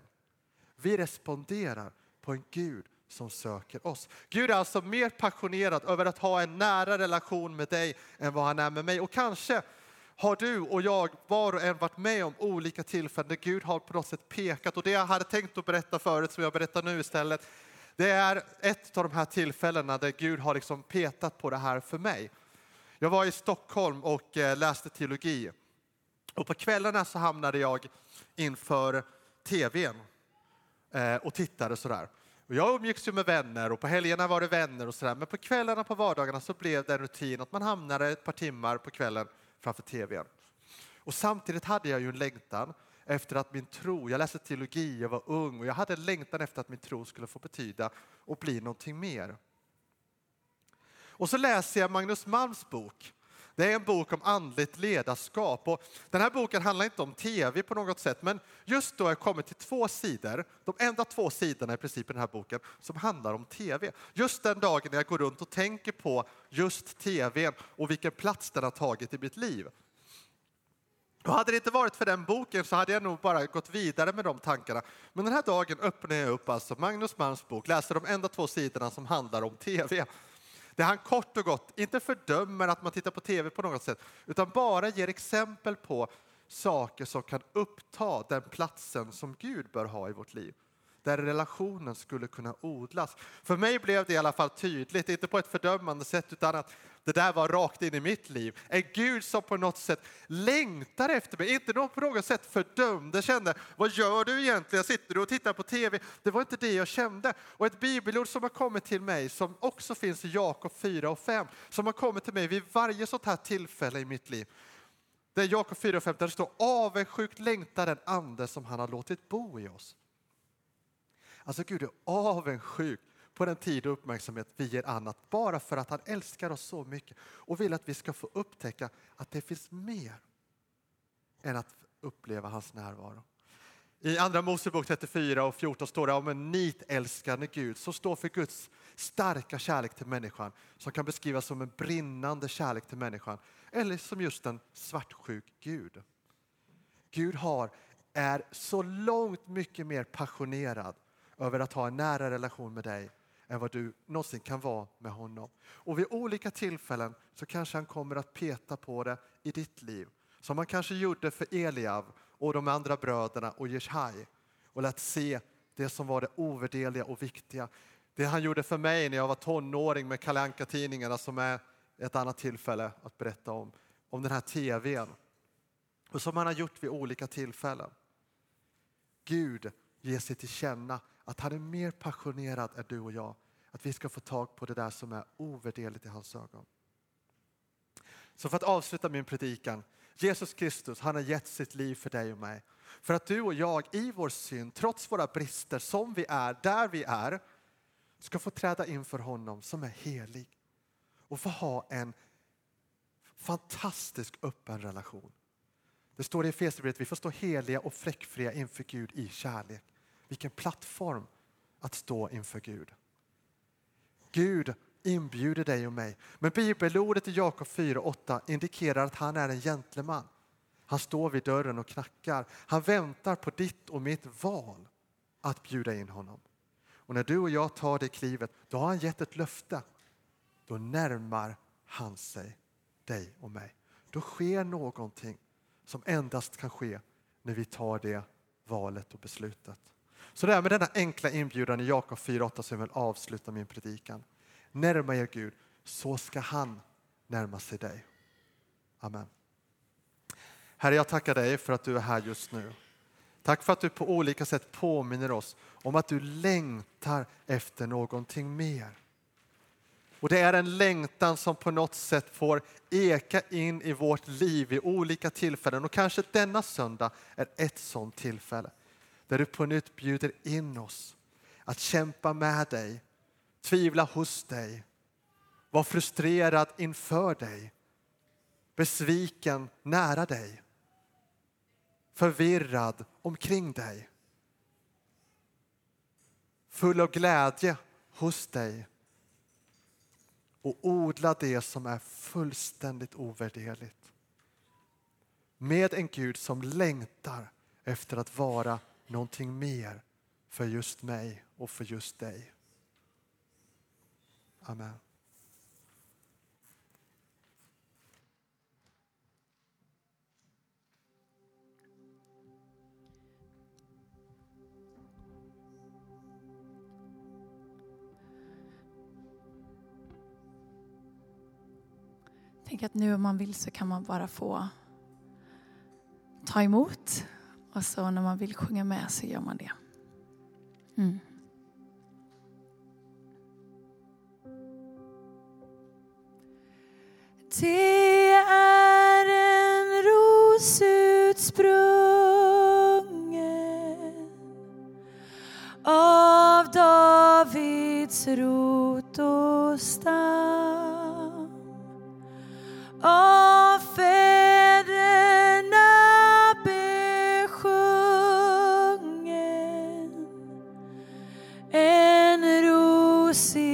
Vi responderar på en Gud som söker oss. Gud är alltså mer passionerad över att ha en nära relation med dig än vad han är med mig. Och kanske har du och jag var och en varit med om olika tillfällen där Gud har på något sätt pekat. Och det jag hade tänkt att berätta förut, som jag berättar nu istället, det är ett av de här tillfällena där Gud har liksom petat på det här för mig. Jag var i Stockholm och eh, läste teologi. Och på kvällarna så hamnade jag inför tvn eh, och tittade sådär. Och jag umgicks ju med vänner och på helgerna var det vänner och sådär. Men på kvällarna på vardagarna så blev det en rutin att man hamnade ett par timmar på kvällen framför tvn. Och samtidigt hade jag ju en längtan efter att min tro, jag läste teologi, jag var ung och jag hade en längtan efter att min tro skulle få betyda och bli någonting mer. Och så läser jag Magnus Malms bok. Det är en bok om andligt ledarskap. Och den här boken handlar inte om tv på något sätt, men just då har jag kommit till två sidor, de enda två sidorna i princip i den här boken, som handlar om tv. Just den dagen när jag går runt och tänker på just tvn och vilken plats den har tagit i mitt liv. Och hade det inte varit för den boken så hade jag nog bara gått vidare med de tankarna. Men den här dagen öppnar jag upp alltså Magnus Malms bok, läser de enda två sidorna som handlar om tv. Där han kort och gott inte fördömer att man tittar på tv på något sätt, utan bara ger exempel på saker som kan uppta den platsen som Gud bör ha i vårt liv där relationen skulle kunna odlas. För mig blev det i alla fall tydligt, inte på ett fördömande sätt utan att det där var rakt in i mitt liv. En Gud som på något sätt längtar efter mig, inte på något sätt fördömde, kände vad gör du egentligen, sitter du och tittar på tv? Det var inte det jag kände. Och ett bibelord som har kommit till mig, som också finns i Jakob 4 och 5, som har kommit till mig vid varje sånt här tillfälle i mitt liv. Det är Jakob 4 och 5 där det står avundsjukt längtar den ande som han har låtit bo i oss. Alltså Gud är avundsjuk på den tid och uppmärksamhet vi ger annat bara för att han älskar oss så mycket och vill att vi ska få upptäcka att det finns mer än att uppleva hans närvaro. I Andra Mosebok 34 och 14 står det om en nitälskande Gud som står för Guds starka kärlek till människan som kan beskrivas som en brinnande kärlek till människan eller som just en svartsjuk Gud. Gud har, är så långt mycket mer passionerad över att ha en nära relation med dig än vad du någonsin kan vara med honom. Och vid olika tillfällen så kanske han kommer att peta på det i ditt liv. Som han kanske gjorde för Eliav och de andra bröderna och Jeshai och lät se det som var det ovärderliga och viktiga. Det han gjorde för mig när jag var tonåring med Kalle tidningarna som är ett annat tillfälle att berätta om, om den här tvn. Och som han har gjort vid olika tillfällen. Gud ger sig till känna att han är mer passionerad än du och jag. Att vi ska få tag på det där som är ovärderligt i hans ögon. Så för att avsluta min predikan. Jesus Kristus, han har gett sitt liv för dig och mig. För att du och jag i vår synd, trots våra brister som vi är, där vi är, ska få träda inför honom som är helig och få ha en fantastisk öppen relation. Det står i Efesierbrevet att vi får stå heliga och fläckfria inför Gud i kärlek. Vilken plattform att stå inför Gud. Gud inbjuder dig och mig. Men bibelordet i Jakob 4.8 indikerar att han är en gentleman. Han står vid dörren och knackar. Han väntar på ditt och mitt val att bjuda in honom. Och när du och jag tar det klivet, då har han gett ett löfte. Då närmar han sig dig och mig. Då sker någonting som endast kan ske när vi tar det valet och beslutet. Så det är med denna enkla inbjudan i Jakob 4.8 som jag vill avsluta min predikan. Närma er Gud, så ska han närma sig dig. Amen. Herre, jag tackar dig för att du är här just nu. Tack för att du på olika sätt påminner oss om att du längtar efter någonting mer. Och det är en längtan som på något sätt får eka in i vårt liv vid olika tillfällen. Och kanske denna söndag är ett sådant tillfälle. Där du på nytt bjuder in oss att kämpa med dig, tvivla hos dig, vara frustrerad inför dig, besviken nära dig, förvirrad omkring dig. Full av glädje hos dig och odla det som är fullständigt ovärderligt. Med en Gud som längtar efter att vara någonting mer för just mig och för just dig. Amen. Tänk att nu om man vill så kan man bara få ta emot och så när man vill sjunga med så gör man det. Mm. Det är en ros utsprungen av Davids rot och stam. Ros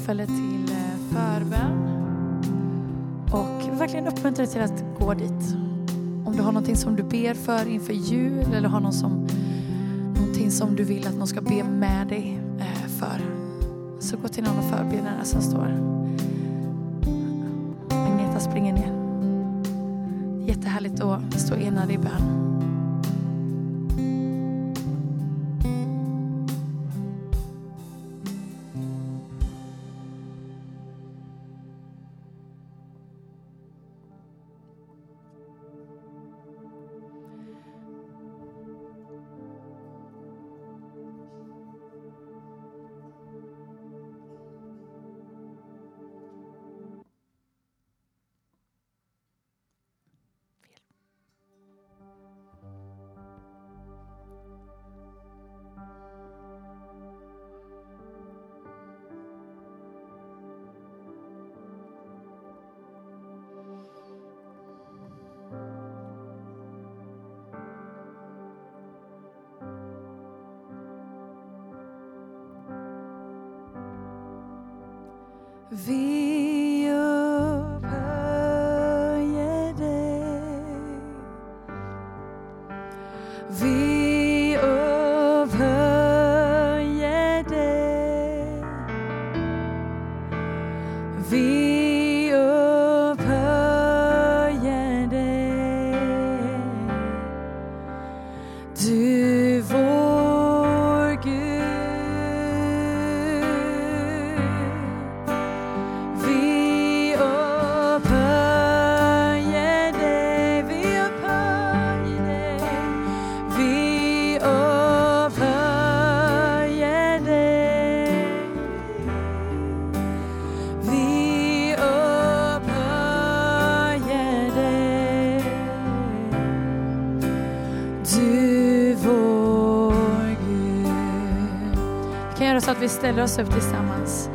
tillfälle till eh, förbön och verkligen uppmuntra dig till att gå dit. Om du har någonting som du ber för inför jul eller har någon som, någonting som du vill att någon ska be med dig eh, för så gå till någon av förbe som står. Agneta springer ner. Jättehärligt att stå enade i bön. V. vi ställer oss upp tillsammans.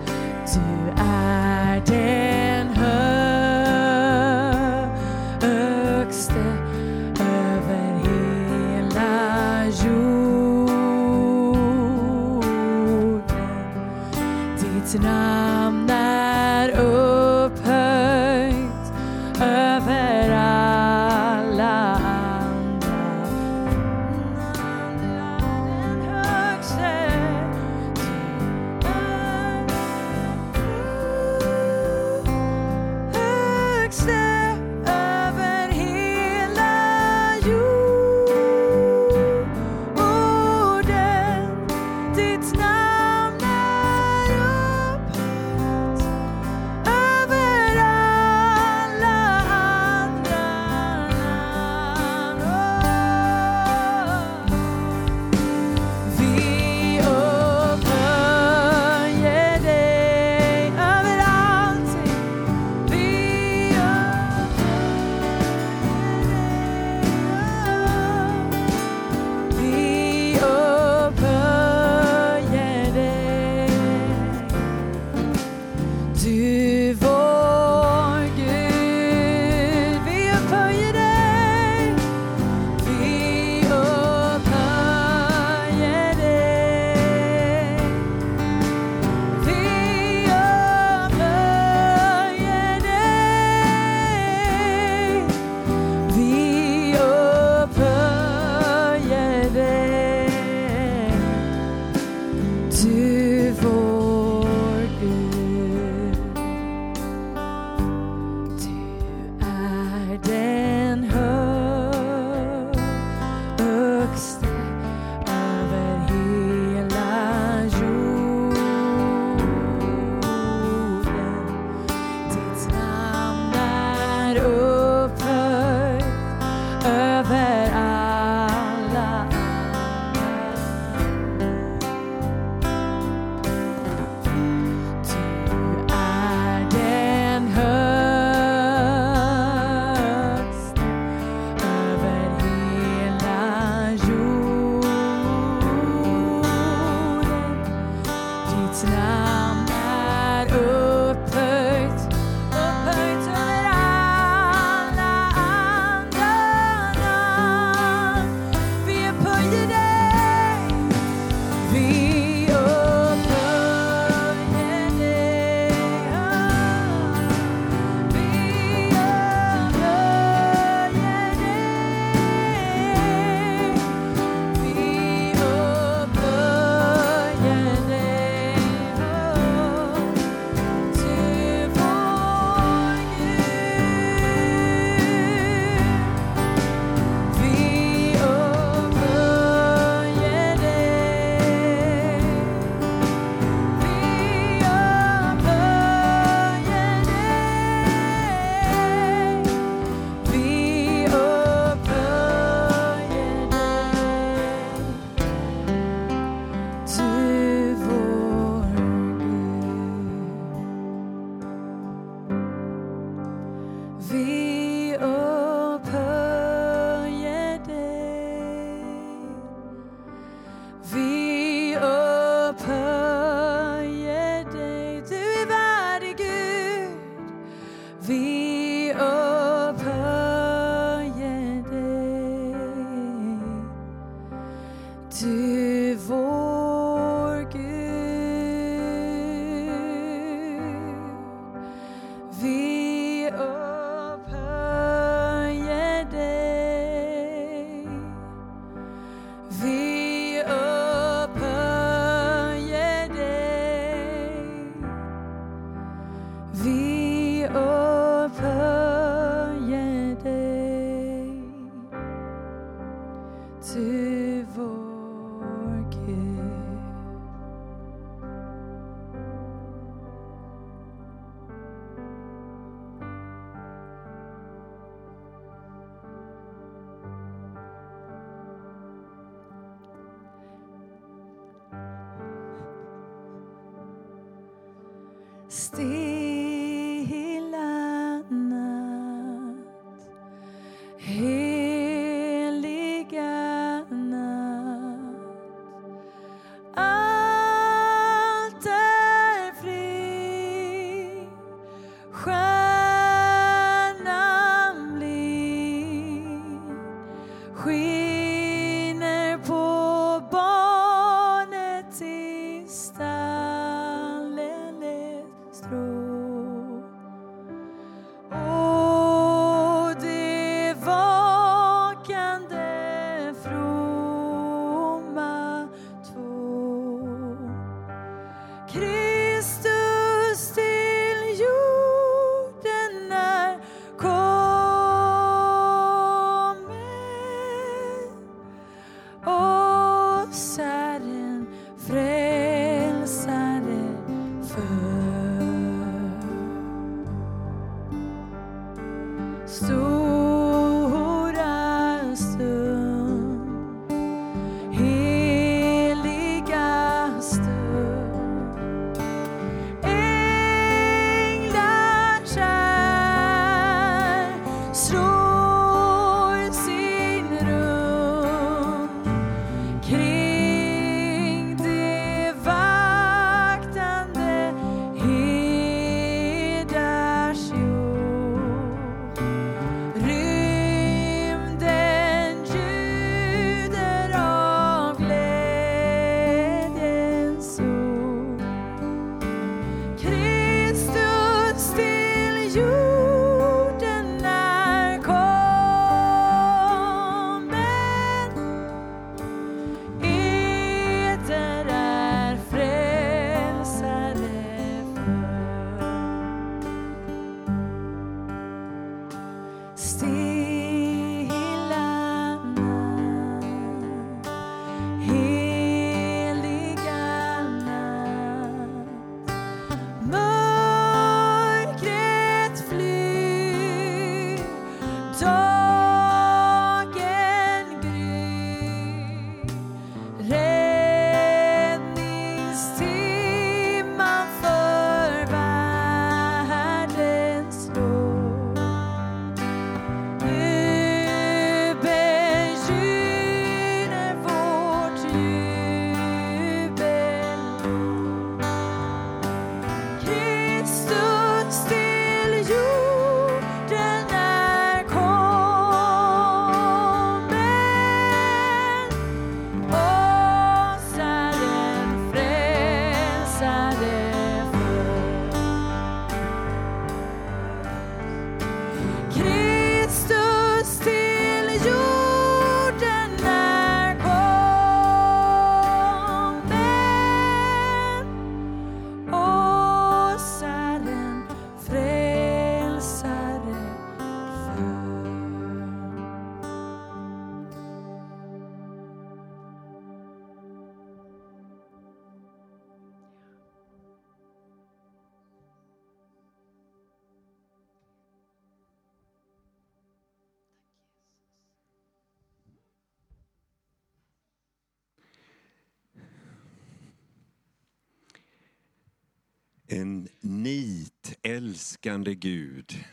Älskande Gud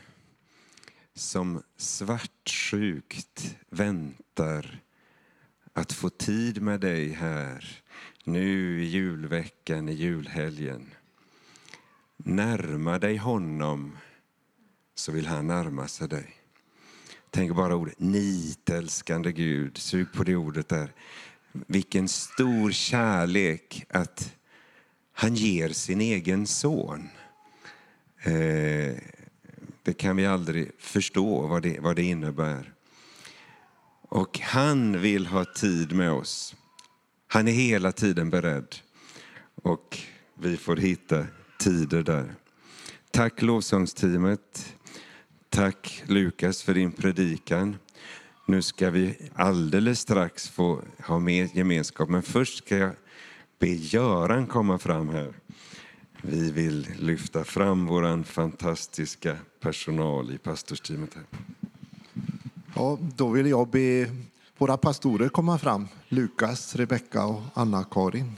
som svartsjukt väntar att få tid med dig här nu i julveckan, i julhelgen. Närma dig honom så vill han närma sig dig. Tänk bara ordet nitälskande Gud, sug på det ordet där. Vilken stor kärlek att han ger sin egen son. Eh, det kan vi aldrig förstå vad det, vad det innebär. Och han vill ha tid med oss. Han är hela tiden beredd. Och vi får hitta tider där. Tack lovsångsteamet. Tack Lukas för din predikan. Nu ska vi alldeles strax få ha mer gemenskap, men först ska jag be Göran komma fram här. Vi vill lyfta fram vår fantastiska personal i pastorsteamet. Här. Ja, då vill jag be våra pastorer komma fram. Lukas, Rebecka och Anna-Karin.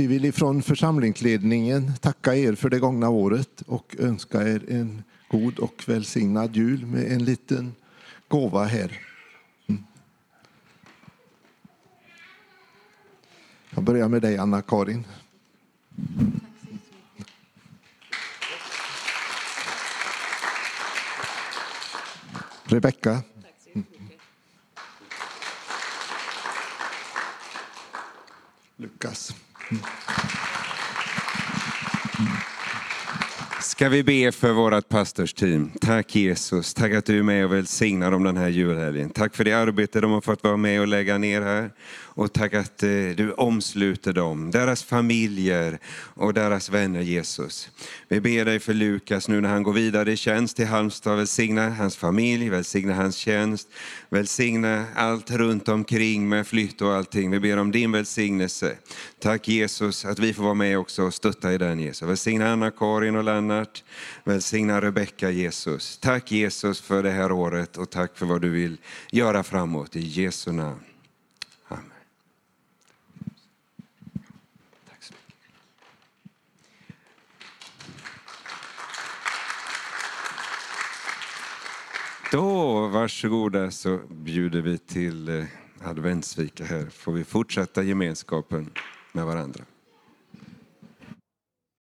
Vi vill ifrån församlingsledningen tacka er för det gångna året och önska er en god och välsignad jul med en liten gåva här. Mm. Jag börjar med dig, Anna-Karin. Rebecka. Mm. Lukas. Ska vi be för vårt pastorsteam? Tack Jesus, tack att du är med och välsignar dem den här julhelgen. Tack för det arbete de har fått vara med och lägga ner här. Och tack att eh, du omsluter dem, deras familjer och deras vänner Jesus. Vi ber dig för Lukas nu när han går vidare i tjänst till Halmstad. Välsigna hans familj, välsigna hans tjänst, välsigna allt runt omkring med flytt och allting. Vi ber om din välsignelse. Tack Jesus att vi får vara med också och stötta i den Jesus. Välsigna Anna-Karin och Lennart. Välsigna Rebecka Jesus. Tack Jesus för det här året och tack för vad du vill göra framåt. I Jesu namn. Amen. Tack så mycket. Då, varsågoda, så bjuder vi till eh, adventsfika här. Får vi fortsätta gemenskapen med varandra.